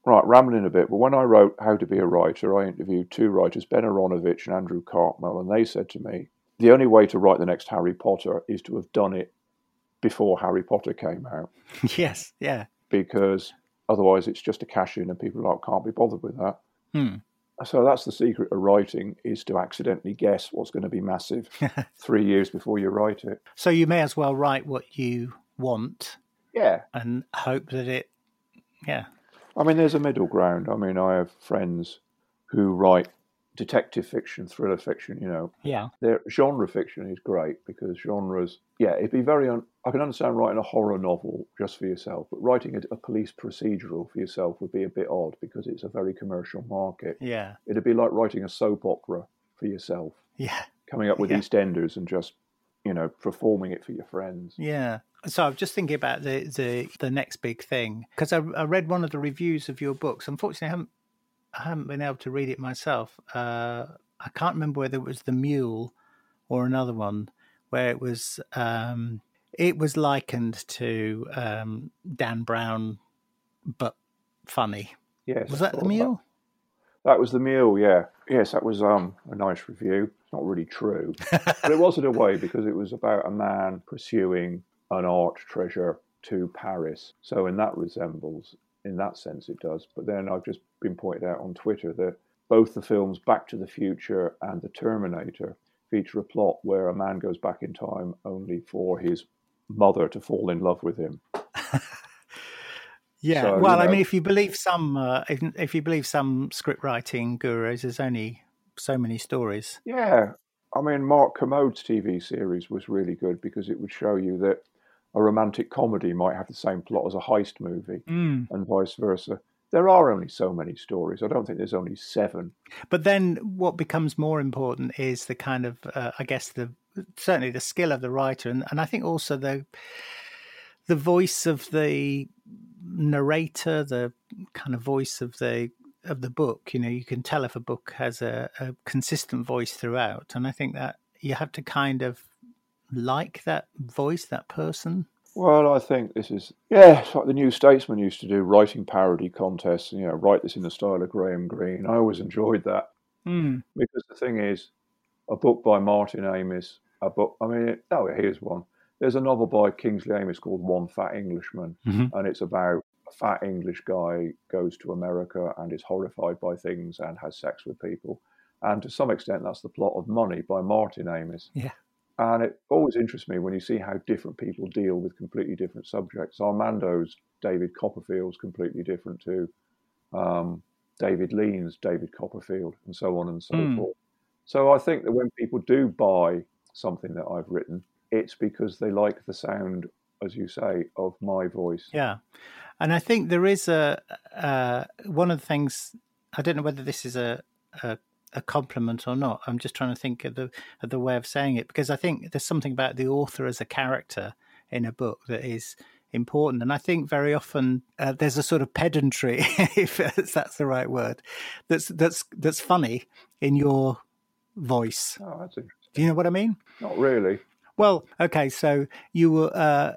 right, rambling a bit, but when I wrote How to Be a Writer, I interviewed two writers, Ben Aaronovitch and Andrew Cartmel, and they said to me, the only way to write the next Harry Potter is to have done it before Harry Potter came out, yes. Yeah. because otherwise it's just a cash in and people are like, can't be bothered with that. Hmm. So that's the secret of writing is to accidentally guess what's going to be massive three years before you write it. So you may as well write what you want Yeah. and hope that it. Yeah. I mean, there's a middle ground. I mean, I have friends who write detective fiction, thriller fiction, you know. Yeah. Their genre fiction is great because genres, yeah, it'd be very, un- I can understand writing a horror novel just for yourself, but writing a, a police procedural for yourself would be a bit odd because it's a very commercial market. Yeah. It'd be like writing a soap opera for yourself, Yeah. coming up with Yeah. EastEnders and just, you know, performing it for your friends. Yeah. So I'm just thinking about the the, the next big thing because I, I read one of the reviews of your books. Unfortunately, I haven't I haven't been able to read it myself. Uh, I can't remember whether it was the Mule or another one where it was um, it was likened to um, Dan Brown, but funny. Yes, Was that the mule? That was the mule, yeah. Yes, that was um, a nice review. It's not really true, but it was in a way because it was about a man pursuing an art treasure to Paris. So, in that resembles, in that sense, it does. But then I've just been pointed out on Twitter that both the films Back to the Future and The Terminator feature a plot where a man goes back in time only for his mother to fall in love with him. Yeah. So, you well, I mean, if you believe some, uh, if, if you believe some script writing gurus, there's only so many stories. Yeah, I mean, Mark Kermode's TV series was really good because it would show you that a romantic comedy might have the same plot as a heist movie Mm. and vice versa. There are only so many stories. I don't think there's only seven. But then, what becomes more important is the kind of, uh, I guess, the certainly the skill of the writer, and, and I think also the the voice of the narrator, the kind of voice of the of the book. You know, you can tell if a book has a, a consistent voice throughout, and I think that you have to kind of like that voice, that person. Well, I think this is, yeah, it's like the New Statesman used to do writing parody contests, you know, write this in the style of Graham Greene. I always enjoyed that Mm. because the thing is, a book by Martin Amis, a book, I mean, oh, here's one. There's a novel by Kingsley Amis called One Fat Englishman, Mhm. and it's about a fat English guy goes to America and is horrified by things and has sex with people. And to some extent, that's the plot of Money by Martin Amis. Yeah. And it always interests me when you see how different people deal with completely different subjects. Armando's David Copperfield's completely different to um, David Lean's David Copperfield, and so on and so Mm. forth. So I think that when people do buy something that I've written, it's because they like the sound, as you say, of my voice. Yeah, and I think there is a uh, one of the things. I don't know whether this is a, a a compliment or not. I'm just trying to think of the of the way of saying it because I think there's something about the author as a character in a book that is important, and I think very often uh, there's a sort of pedantry, if that's the right word, that's that's that's funny in your voice. Oh, that's interesting. Do you know what I mean? Not really. Well, okay, so you were uh,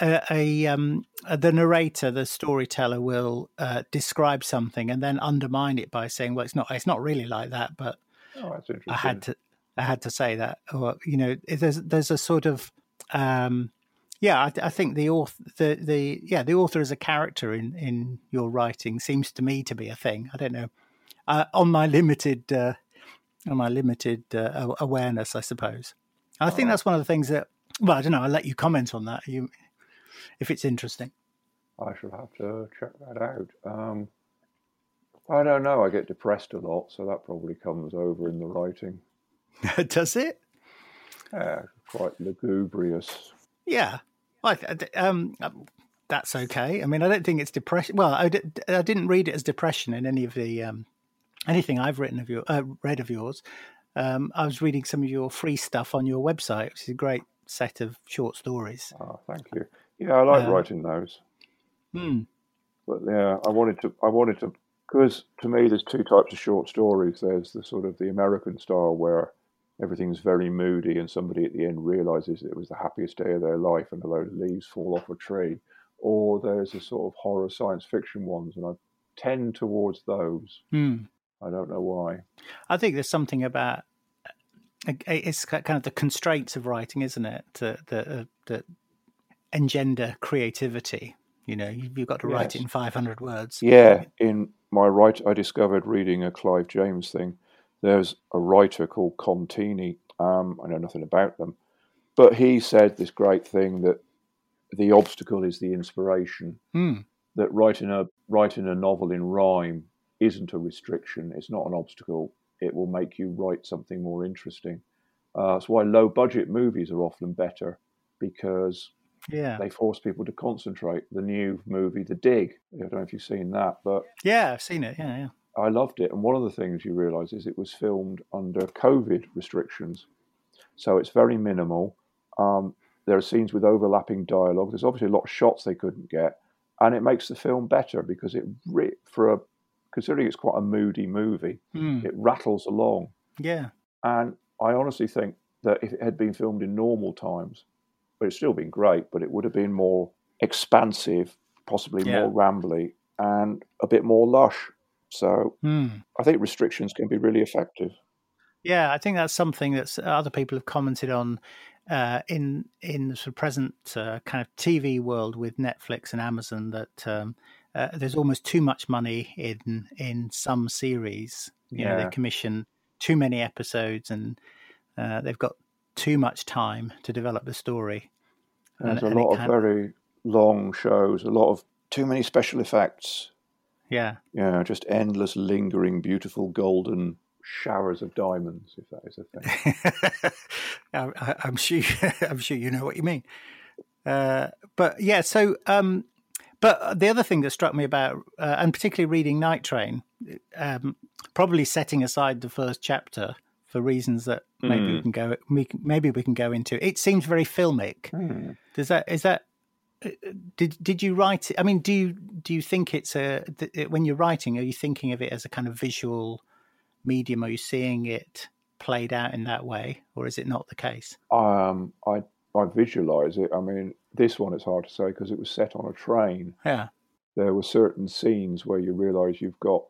a, a um, the narrator, the storyteller, will uh, describe something and then undermine it by saying, "Well, it's not. It's not really like that." But Oh, that's interesting. I had to, I had to say that, or you know, there's there's a sort of, um, yeah, I, I think the author, the the yeah, the author as a character in in your writing seems to me to be a thing. I don't know, uh, on my limited, uh, on my limited uh, awareness, I suppose. I think that's one of the things that. Well, I don't know. I'll let you comment on that. You, if it's interesting. I shall have to check that out. Um, I don't know. I get depressed a lot, so that probably comes over in the writing. Does it? Yeah, quite lugubrious. Yeah. I th- um, that's okay. I mean, I don't think it's depression. Well, I, didn't read it as depression in any of the um, anything I've written of your uh, read of yours. Um, I was reading some of your free stuff on your website, which is a great set of short stories. Oh, thank you. Yeah, I like Um, writing those. Hmm. But yeah, I wanted to. I wanted to because to me, there's two types of short stories. There's the sort of the American style where everything's very moody, and somebody at the end realizes it was the happiest day of their life, and a load of leaves fall off a tree. Or there's the sort of horror science fiction ones, and I tend towards those. Hmm. I don't know why. I think there's something about uh, it's kind of the constraints of writing, isn't it? That that, uh, that engender creativity. You know, you've got to write Yes. in 500 words. Yeah, in my right, I discovered reading a Clive James thing. There's a writer called Contini. Um, I know nothing about them, but he said this great thing that the obstacle is the inspiration. Hmm. That writing a writing a novel in rhyme isn't a restriction. It's not an obstacle. It will make you write something more interesting. Uh, that's why low budget movies are often better because Yeah. they force people to concentrate. The new movie, The Dig. I don't know if you've seen that, but Yeah, I've seen it. Yeah, yeah. I loved it. And one of the things you realise is it was filmed under COVID restrictions. So it's very minimal. Um, there are scenes with overlapping dialogue. There's obviously a lot of shots they couldn't get. And it makes the film better because it, for a, considering it's quite a moody movie, Hmm. it rattles along. Yeah. And I honestly think that if it had been filmed in normal times, but it's still been great, but it would have been more expansive, possibly Yeah. more rambly, and a bit more lush. So Hmm. I think restrictions can be really effective. Yeah, I think that's something that other people have commented on uh, in in the sort of present uh, kind of TV world with Netflix and Amazon. That um, uh, there's almost too much money in in some series. You know, Yeah. they commission too many episodes and uh, they've got too much time to develop the story. There's And- a lot of can- very long shows, a lot of too many special effects. Yeah, Yeah, just endless, lingering, beautiful golden showers of diamonds, if that is a thing. I, I'm sure. I'm sure you know what you mean. Uh, but yeah, so um, but the other thing that struck me about, uh, and particularly reading Night Train, um, probably setting aside the first chapter for reasons that maybe we can go, we maybe we can go into. It seems very filmic. Hmm. Does that is that? uh, Did did you write it? I mean, do you do you think it's a when you're writing? Are you thinking of it as a kind of visual medium? Are you seeing it played out in that way, or is it not the case? Um, I I visualize it. I mean, this one it's hard to say because it was set on a train. Yeah, There were certain scenes where you realise you've got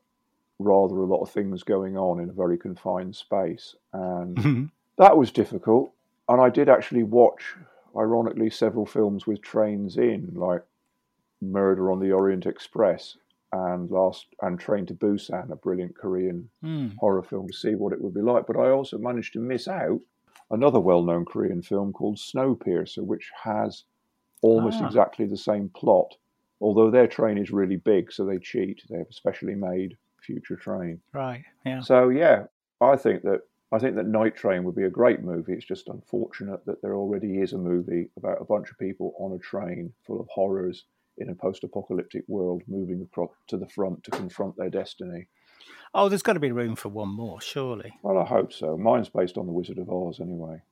rather a lot of things going on in a very confined space, and Mhm. that was difficult. And I did actually watch, ironically, several films with trains in, like Murder on the Orient Express and last and Train to Busan, a brilliant Korean Mm. horror film, to see what it would be like. But I also managed to miss out another well-known Korean film called Snowpiercer, which has almost Ah. exactly the same plot. Although their train is really big, so they cheat. They have a specially made future train. right. Yeah. So yeah, I think that I think that Night Train would be a great movie. It's just unfortunate that there already is a movie about a bunch of people on a train full of horrors in a post-apocalyptic world moving across to the front to confront their destiny. Oh, there's got to be room for one more, surely. Well, I hope so. Mine's based on The Wizard of Oz, anyway.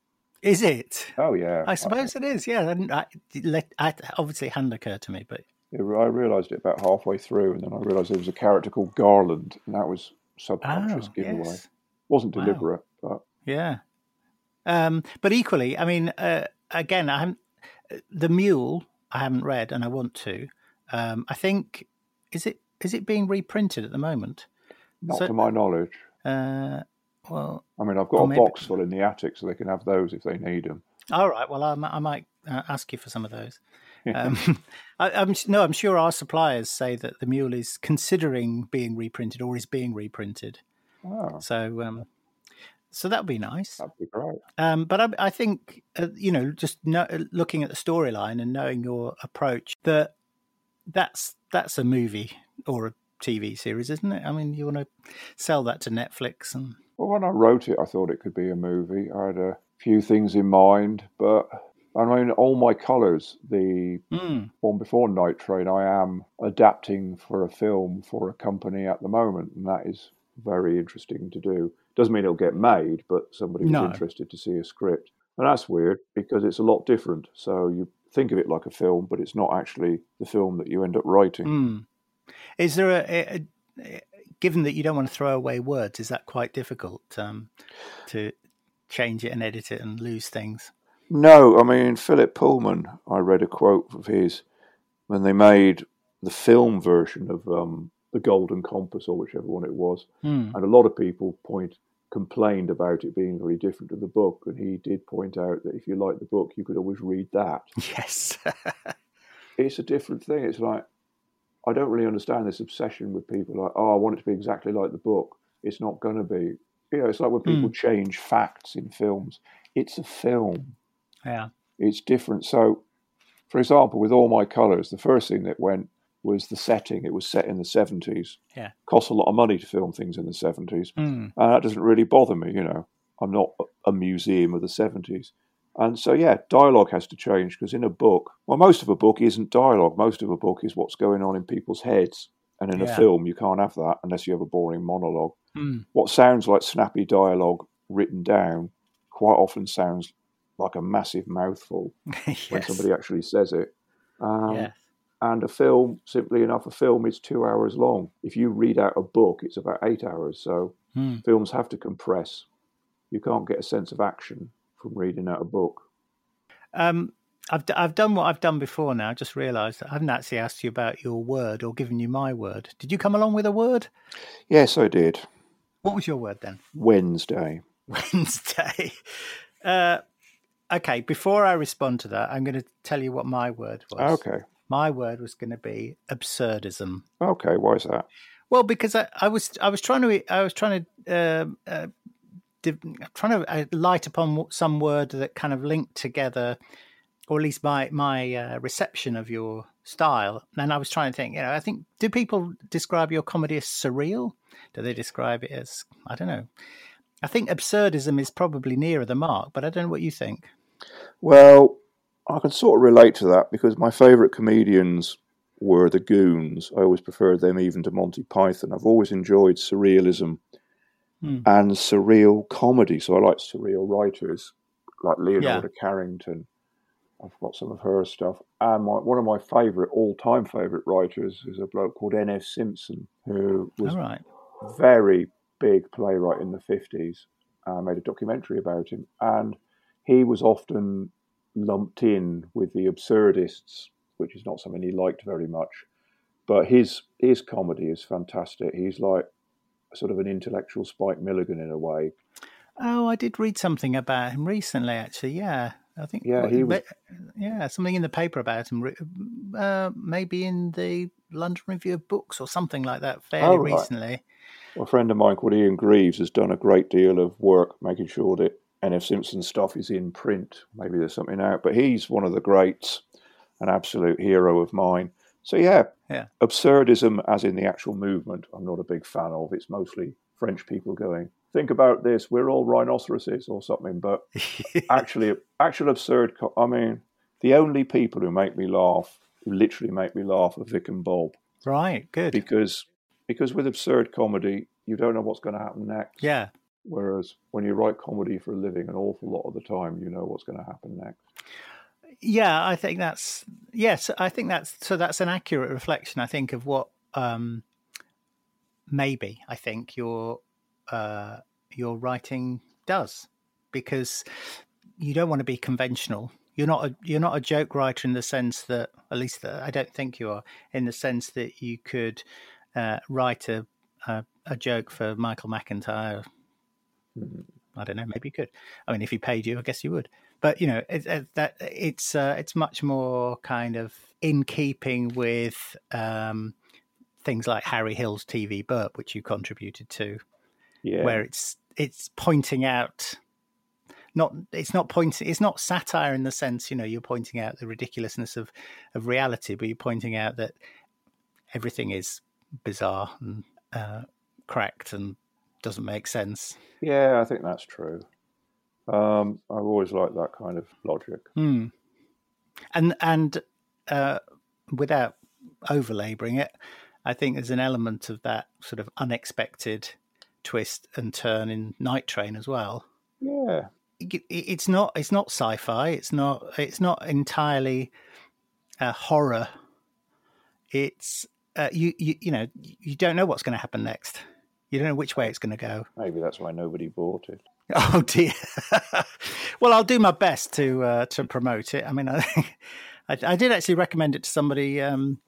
Is it? Oh yeah, I suppose it is. Yeah. I, I, let, I, obviously, hadn't occurred to me, but I, I realised it about halfway through, and then I realised there was a character called Garland, and that was subconscious oh, giveaway. yes. wasn't Wow. deliberate, but Yeah. Um, but equally, I mean, uh, again, I haven't the mule. I haven't read, and I want to. Um, I think is it is it being reprinted at the moment? not So- to my knowledge. Uh, well, I mean, I've got a maybe- box full in the attic, so they can have those if they need them. all right. Well, I, I might uh, ask you for some of those. Um, I, I'm no, I'm sure our suppliers say that the mule is considering being reprinted or is being reprinted. Oh, So, um, so that would be nice. that'd be great. Um, but I, I think uh, you know, just no, looking at the storyline and knowing your approach, that that's that's a movie or a TV series, isn't it? I mean, you want to sell that to Netflix, and Well, when I wrote it, I thought it could be a movie. I had a few things in mind, but I mean, all my colours, the Mm, one before Night Train, I am adapting for a film for a company at the moment, and that is very interesting to do. Doesn't mean it'll get made, but somebody was No. interested to see a script. And that's weird because it's a lot different. So you think of it like a film, but it's not actually the film that you end up writing. mm. is there a, a, a given that you don't want to throw away words? Is that quite difficult um, to change it and edit it and lose things? No, I mean Philip Pullman. I read a quote of his when they made the film version of um, the Golden Compass, or whichever one it was, Mm. and a lot of people point complained about it being very different to the book, and he did point out that if you like the book, you could always read that. Yes. It's a different thing. It's like I don't really understand this obsession with people like, oh, I want it to be exactly like the book. It's not going to be. You know, it's like when people change facts in films. It's a film. Yeah. it's different. So, for example, with all my colours, the first thing that went was the setting. It was set in the 70s. Yeah. Cost a lot of money to film things in the 70s. Mm. And that doesn't really bother me, you know. I'm not a museum of the 70s. And so, yeah, dialogue has to change because in a book, well, most of a book isn't dialogue. Most of a book is what's going on in people's heads. And in Yeah. a film, you can't have that unless you have a boring monologue. Mm. What sounds like snappy dialogue written down quite often sounds like a massive mouthful when somebody actually says it. Um, yes. And a film, simply enough, a film is two hours long. If you read out a book, it's about eight hours. So Hmm. films have to compress. You can't get a sense of action from reading out a book. Um, I've d- I've done what I've done before. Now I just realised I haven't actually asked you about your word or given you my word. Did you come along with a word? Yes, I did. What was your word then? Wednesday. Wednesday. Uh, okay, before I respond to that, I'm going to tell you what my word was. Okay. My word was going to be absurdism. Okay. Why is that? Well, because I, I was I was trying to I was trying to um, uh, div- trying to uh, light upon some word that kind of linked together, or at least my my uh, reception of your style. And I was trying to think, you know, I think do people describe your comedy as surreal? Do they describe it as I don't know? I think absurdism is probably nearer the mark, but I don't know what you think. Well, I can sort of relate to that because my favourite comedians were the Goons. I always preferred them even to Monty Python. I've always enjoyed surrealism Hmm. and surreal comedy. So I like surreal writers like Leonora Yeah. Carrington. I've got some of her stuff. And my, one of my favourite, all time favourite writers is a bloke called N.F. Simpson, who was right. very big playwright in the 50s. I made a documentary about him. And he was often lumped in with the absurdists, which is not something he liked very much. But his his comedy is fantastic. He's like sort of an intellectual Spike Milligan in a way. Oh, I did read something about him recently. Actually, yeah, I think. Yeah, he was- Yeah, something in the paper about him. Uh, maybe in the London Review of Books or something like that. Fairly Oh, right. recently. A friend of mine called Ian Greaves has done a great deal of work making sure that NF Simpson stuff is in print. Maybe there's something out, but he's one of the greats, an absolute hero of mine. So yeah, Yeah. absurdism, as in the actual movement, I'm not a big fan of. It's mostly French people going, "Think about this, we're all rhinoceroses" or something. But actually, actual absurd. I mean, the only people who make me laugh, who literally make me laugh, are Vic and Bob Right. Good. because because with absurd comedy, you don't know what's going to happen next. Yeah. Whereas when you write comedy for a living, an awful lot of the time, you know what's going to happen next. Yeah, I think that's yes. I think that's so. That's an accurate reflection. I think of what um, maybe I think your uh, your writing does because you don't want to be conventional. You're not a you're not a joke writer in the sense that at least that I don't think you are in the sense that you could uh, write a, a a joke for Michael McIntyre. I don't know. Maybe you could. I mean, if he paid you, I guess you would. But you know, it, it, that it's uh, it's much more kind of in keeping with um, things like Harry Hill's TV Burp, which you contributed to, Yeah. where it's it's pointing out not it's not pointing it's not satire in the sense you know you're pointing out the ridiculousness of of reality, but you're pointing out that everything is bizarre and uh, cracked and doesn't make sense. yeah, I think that's true. Um, I've always liked that kind of logic. Hmm. And and uh, without over labouring it, I think there's an element of that sort of unexpected twist and turn in Night Train as well. Yeah. It- It's not it's not sci-fi. It's not it's not entirely uh, horror. It's uh, you, you you know you don't know what's going to happen next. You don't know which way it's going to go. Maybe that's why nobody bought it. Oh dear. well, I'll do my best to uh, to promote it. I mean, I, I, I did actually recommend it to somebody um,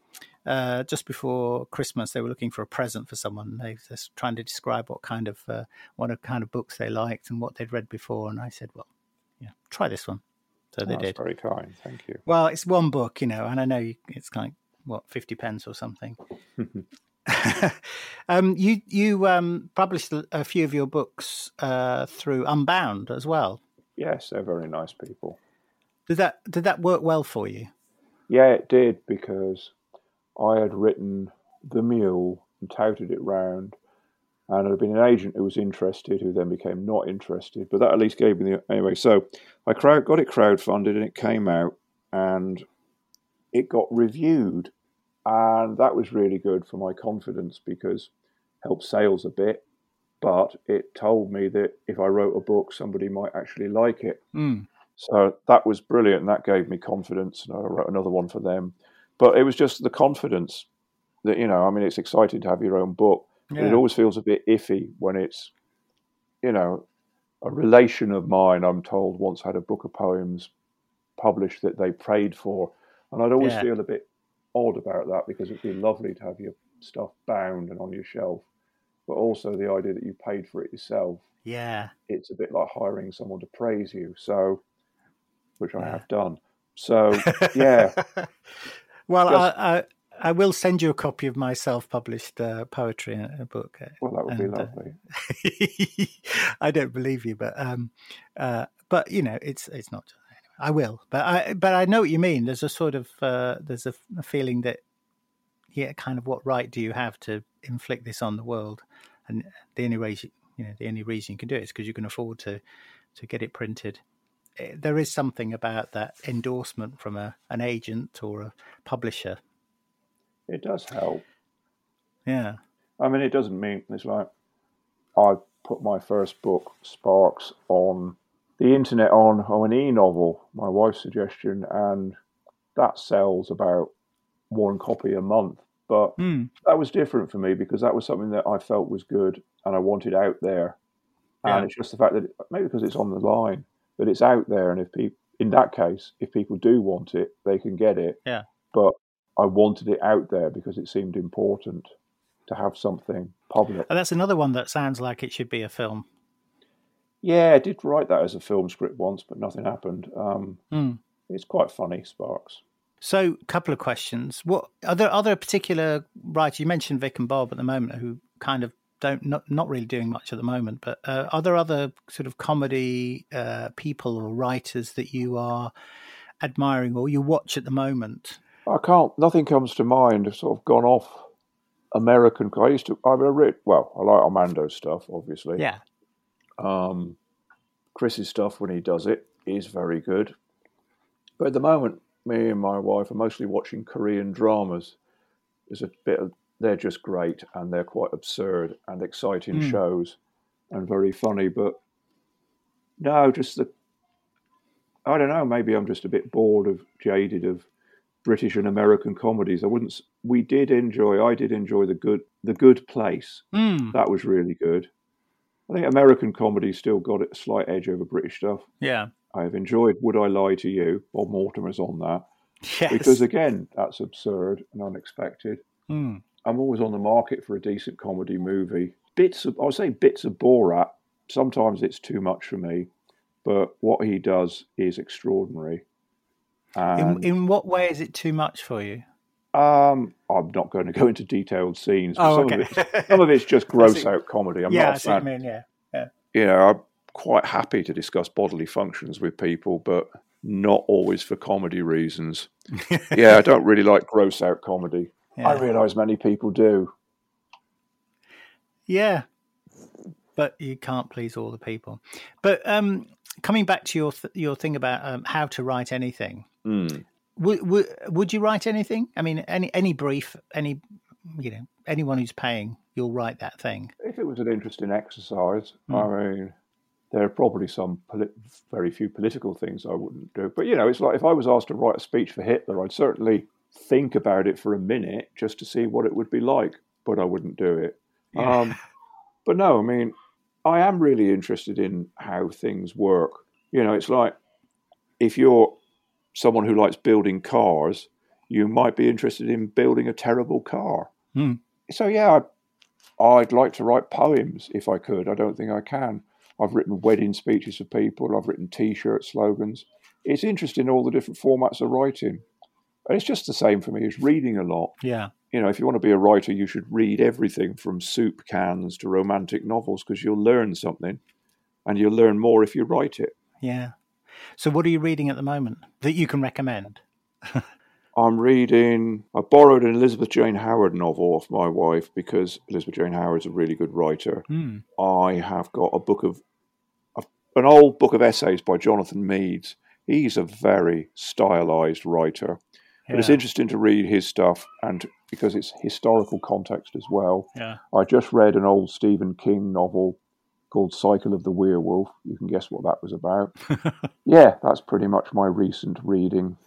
uh, just before Christmas. They were looking for a present for someone. They were just trying to describe what kind of uh, what kind of books they liked and what they'd read before. And I said, well, yeah, try this one. So they Oh, that's did. very kind. Thank you. Well, it's one book, you know, and I know you- it's like what fifty pence or something. um, you you um, published a few of your books uh, through Unbound as well. Yes, they're very nice people. Did that did that work well for you? Yeah, it did because I had written The Mule and touted it round, and there had been an agent who was interested, who then became not interested. But that at least gave me the anyway. So I crowd got it crowdfunded, and it came out, and it got reviewed, and that was really good for my confidence because it helped sales a bit. But it told me that if I wrote a book, somebody might actually like it. Mm. So that was brilliant. and That gave me confidence. And I wrote another one for them. But it was just the confidence that, you know, I mean, it's exciting to have your own book, but it always feels a bit iffy when it's, you know, a relation of mine, I'm told, once had a book of poems published that they prayed for, and I'd always Yeah. feel a bit odd about that because it'd be lovely to have your stuff bound and on your shelf, but also the idea that you paid for it yourself. Yeah. It's a bit like hiring someone to praise you, so which I Yeah. have done. So yeah, Well, Just- I, I I will send you a copy of my self-published uh, poetry uh, book. uh, well that would be And, uh, lovely. I don't believe you, but um, uh, but you know, it's it's not. I will, but I but I know what you mean. There's a sort of uh, there's a, a feeling that yeah, kind of what right do you have to inflict this on the world? And the only reason you know the only reason you can do it is because you can afford to to get it printed. Eh, There is something about that endorsement from a an agent or a publisher. It does help. Yeah, I mean, it doesn't mean it's like I put my first book, Sparks, on the internet on, on an e novel, my wife's suggestion, and that sells about one copy a month. But Hmm. that was different for me because that was something that I felt was good and I wanted out there. And Yeah. it's just the fact that maybe because it's on the line, that it's out there, and if people, in that case, if people do want it, they can get it. Yeah. But I wanted it out there because it seemed important to have something public. and that's another one that sounds like it should be a film. Yeah, I did write that as a film script once, but nothing happened. Um, Hmm. It's quite funny, Sparks. So, a couple of questions. What are there other particular writers? You mentioned Vic and Bob at the moment, who kind of don't not not really doing much at the moment. But uh, are there other sort of comedy uh, people or writers that you are admiring or you watch at the moment? I can't. Nothing comes to mind. I've sort of gone off American. I used to. I've read. Well, I like Armando's stuff, obviously. Yeah, Um, Chris's stuff when he does it is very good. But at the moment, me and my wife are mostly watching Korean dramas. There's a bit of. They're just great and they're quite absurd and exciting Mm. shows and very funny. But no, just the. I don't know. Maybe I'm just a bit bored of jaded of British and American comedies. I wouldn't. We did enjoy. I did enjoy the good. The Good Place. Hmm. That was really good. I think American comedy still got a slight edge over British stuff. yeah, I have enjoyed Would I Lie to You? Bob Mortimer's on that. yes. Because again, that's absurd and unexpected. Hmm. I'm always on the market for a decent comedy movie. Bits of, I'll say bits of Borat. Sometimes it's too much for me, but what he does is extraordinary. in in what way is it too much for you? Um, I'm not going to go into detailed scenes. Oh, some, okay. of it's, some of it's just gross out comedy. I'm yeah, not I a see what fan. you mean. Yeah, you know, I'm quite happy to discuss bodily functions with people, but not always for comedy reasons. yeah, I don't really like gross out comedy. I realise many people do. Yeah, but you can't please all the people. But um, coming back to your th- your thing about um, how to write anything, Mm. Would, would would you write anything? I mean, any any brief, any you know, anyone who's paying, you'll write that thing. If it was an interesting exercise, Hmm. I mean, there are probably some polit- very few political things I wouldn't do. But you know, it's like if I was asked to write a speech for Hitler, I'd certainly think about it for a minute just to see what it would be like, but I wouldn't do it. Yeah. Um, but no, I mean, I am really interested in how things work. You know, it's like if you're someone who likes building cars, you might be interested in building a terrible car. Hmm. So yeah, I, I'd like to write poems if I could. I don't think I can. I've written wedding speeches for people. I've written T-shirt slogans. It's interesting all the different formats of writing, and it's just the same for me as reading a lot Yeah, you know, if you want to be a writer, you should read everything from soup cans to romantic novels because you'll learn something and you'll learn more if you write it. yeah. So, what are you reading at the moment that you can recommend? I'm reading, I borrowed an Elizabeth Jane Howard novel off my wife because Elizabeth Jane Howard's a really good writer. Hmm. I have got a book of, an old book of essays by Jonathan Meades. He's a very stylized writer. But it's interesting to read his stuff and because it's historical context as well. Yeah. I just read an old Stephen King novel called Cycle of the Werewolf. You can guess what that was about. yeah, that's pretty much my recent reading.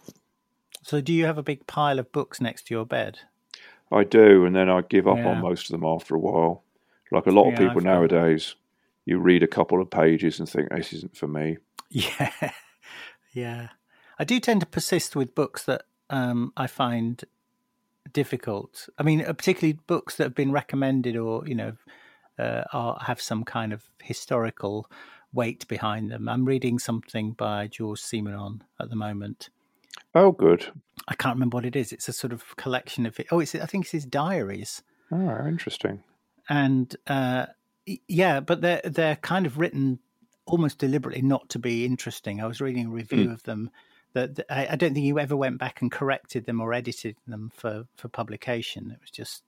So, do you have a big pile of books next to your bed? I do, and then I give up Yeah. on most of them after a while. Like a lot of Yeah, I people found that. nowadays, you read a couple of pages and think this isn't for me. Yeah, yeah. I do tend to persist with books that um, I find difficult. I mean, uh, particularly books that have been recommended or you know uh, are, have some kind of historical weight behind them. I'm reading something by George Simenon at the moment. Oh, good. I can't remember what it is. It's a sort of collection of it. Oh, it's I think it's his diaries. Oh, interesting. And uh, yeah, but they're they're kind of written almost deliberately not to be interesting. I was reading a review mm. of them that I, I, don't think he ever went back and corrected them or edited them for for publication. It was just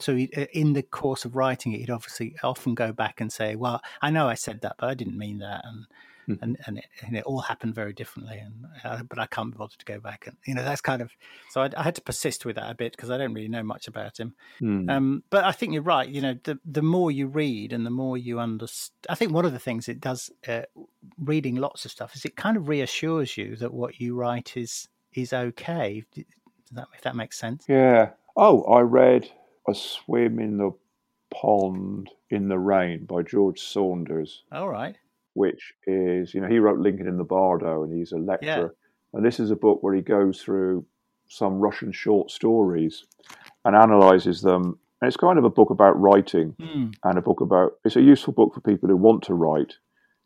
so he, uh, in the course of writing it, he'd obviously often go back and say, "Well, I know I said that, but I didn't mean that," and mm. and and it, and it, all happened very differently. And uh, but I can't be bothered to go back, and you know that's kind of so I, I had to persist with that a bit because I don't really know much about him. Mm. Um, but I think you're right. You know, the the more you read and the more you understand. I think one of the things it does, uh, reading lots of stuff, is it kind of reassures you that what you write is is okay. Does that if that makes sense? Yeah. Oh, I read a swim in the pond in the rain by George Saunders. All right which is, you know, he wrote Lincoln in the Bardo and he's a lecturer. Yeah. And this is a book where he goes through some Russian short stories and analyzes them. And it's kind of a book about writing mm. and a book about, it's a useful book for people who want to write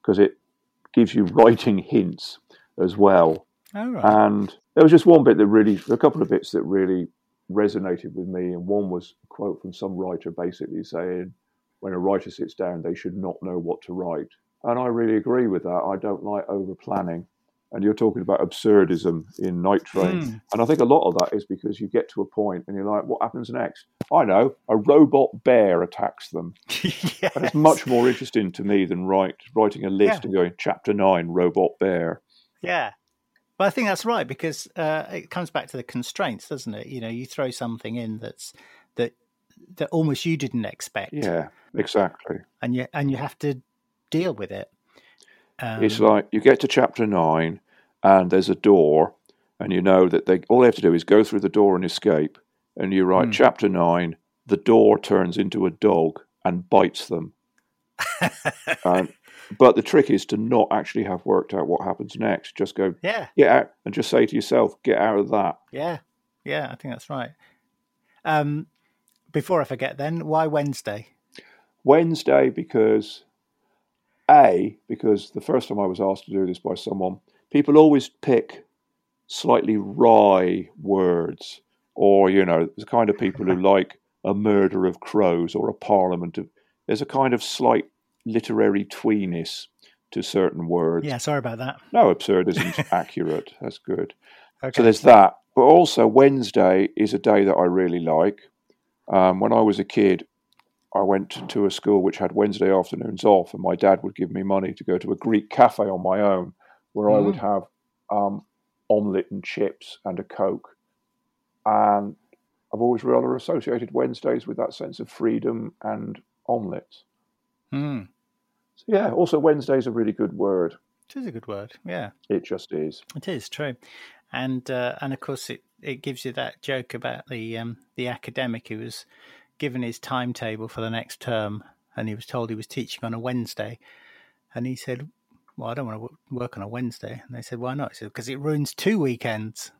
because it gives you writing hints as well. All right. And there was just one bit that really, a couple of bits that really resonated with me. And one was a quote from some writer basically saying, when a writer sits down, they should not know what to write. And I really agree with that. I don't like over planning. And you're talking about absurdism in Night Train. Mm. And I think a lot of that is because you get to a point and you're like, what happens next? I know, a robot bear attacks them. yes. And it's much more interesting to me than write, writing a list yeah. and going, chapter nine, robot bear. Yeah. But I think that's right because uh, it comes back to the constraints, doesn't it? You know, you throw something in that's that that almost you didn't expect. Yeah, exactly. And you and you have to deal with it. Um, it's like you get to chapter nine, and there's a door, and you know that they all they have to do is go through the door and escape. And you write mm. chapter nine, the door turns into a dog and bites them. um, but the trick is to not actually have worked out what happens next. Just go, yeah, get out, and just say to yourself, get out of that. Yeah, yeah, I think that's right. Um, before I forget, then why Wednesday? Wednesday because a, because the first time I was asked to do this by someone, people always pick slightly wry words, or, you know, the kind of people who like a murder of crows or a parliament of. There's a kind of slight literary tweeness to certain words. Yeah, sorry about that. No, absurd isn't accurate. That's good. Okay. So there's that. But also, Wednesday is a day that I really like. Um, when I was a kid, I went to a school which had Wednesday afternoons off, and my dad would give me money to go to a Greek cafe on my own, where mm. I would mm. have um, omelette and chips and a coke. And I've always rather associated Wednesdays with that sense of freedom and omelettes. Mm. So yeah, also Wednesday's a really good word. It is a good word. Yeah, it just is. It is true, and uh, and of course it, it gives you that joke about the um, the academic who was given his timetable for the next term and he was told he was teaching on a Wednesday. And he said, Well, I don't want to work on a Wednesday. And they said, Why not? He said, Because it ruins two weekends.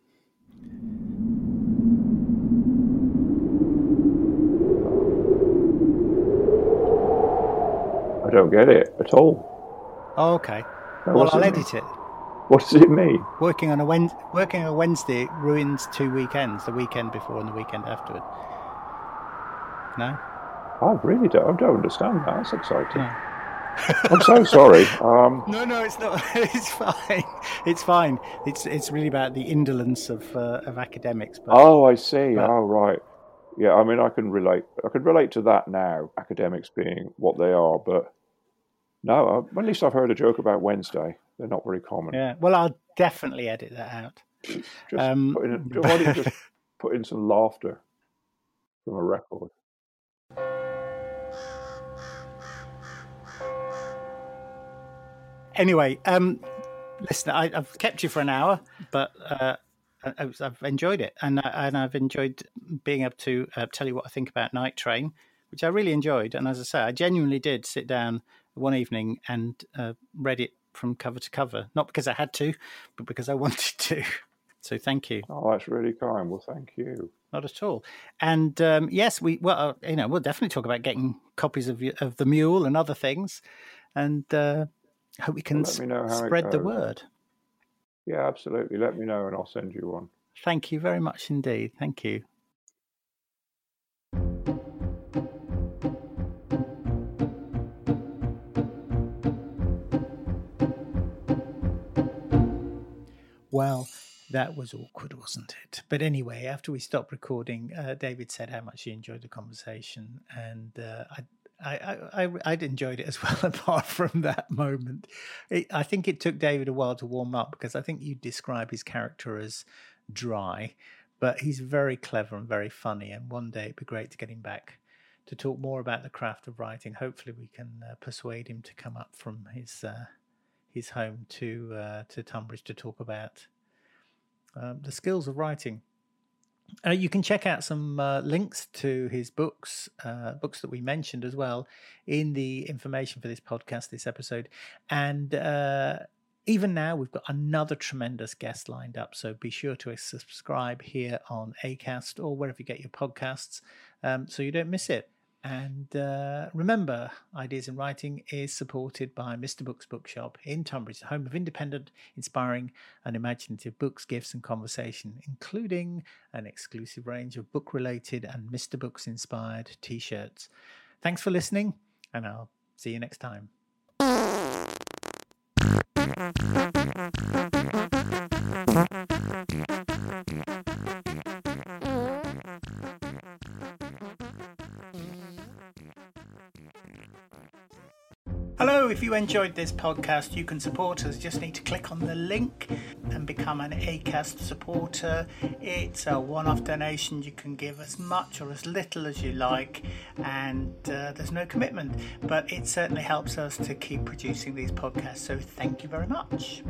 Don't get it at all. Oh, okay. well, I'll edit it. What does it mean? Working on a Wednesday, working on a Wednesday ruins two weekends: the weekend before and the weekend afterward. No? I really don't, I don't understand that. That's exciting. No. I'm so sorry. Um, no, no, it's not. It's fine. It's fine. It's it's really about the indolence of uh, of academics. But, oh, I see. But, oh, right. Yeah, I mean, I can relate. I can relate to that now. Academics being what they are, but no. Uh, at least I've heard a joke about Wednesday. They're not very common. Yeah. Well, I'll definitely edit that out. Just um, put in, you just put in some laughter from a record? Anyway, um, listen, I, have kept you for an hour, but uh, I've enjoyed it, and uh, and I've enjoyed being able to uh, tell you what I think about Night Train, which I really enjoyed. And as I say, I genuinely did sit down one evening and uh, read it from cover to cover. Not because I had to, but because I wanted to. So thank you. Oh, that's really kind. Well, thank you. Not at all. And um, yes, we well, uh, you know, we'll definitely talk about getting copies of of the Mule and other things, and uh, hope we can well, spread the word. Yeah, absolutely. Let me know, and I'll send you one. Thank you very much indeed. Thank you. Well, that was awkward, wasn't it? But anyway, after we stopped recording, uh, David said how much he enjoyed the conversation, and uh, I, I, I, I'd enjoyed it as well. Apart from that moment, it, I think it took David a while to warm up because I think you describe his character as dry, but he's very clever and very funny. And one day it'd be great to get him back to talk more about the craft of writing. Hopefully, we can uh, persuade him to come up from his uh, his home to uh, to Tunbridge to talk about um, the skills of writing. Uh, you can check out some uh, links to his books, uh, books that we mentioned as well, in the information for this podcast, this episode. And uh, even now, we've got another tremendous guest lined up. So be sure to subscribe here on ACAST or wherever you get your podcasts um, so you don't miss it. And uh, remember, Ideas in Writing is supported by Mr. Books Bookshop in Tunbridge, the home of independent, inspiring, and imaginative books, gifts, and conversation, including an exclusive range of book related and Mr. Books inspired t shirts. Thanks for listening, and I'll see you next time. If you enjoyed this podcast, you can support us. Just need to click on the link and become an ACAST supporter. It's a one off donation. You can give as much or as little as you like, and uh, there's no commitment, but it certainly helps us to keep producing these podcasts. So, thank you very much.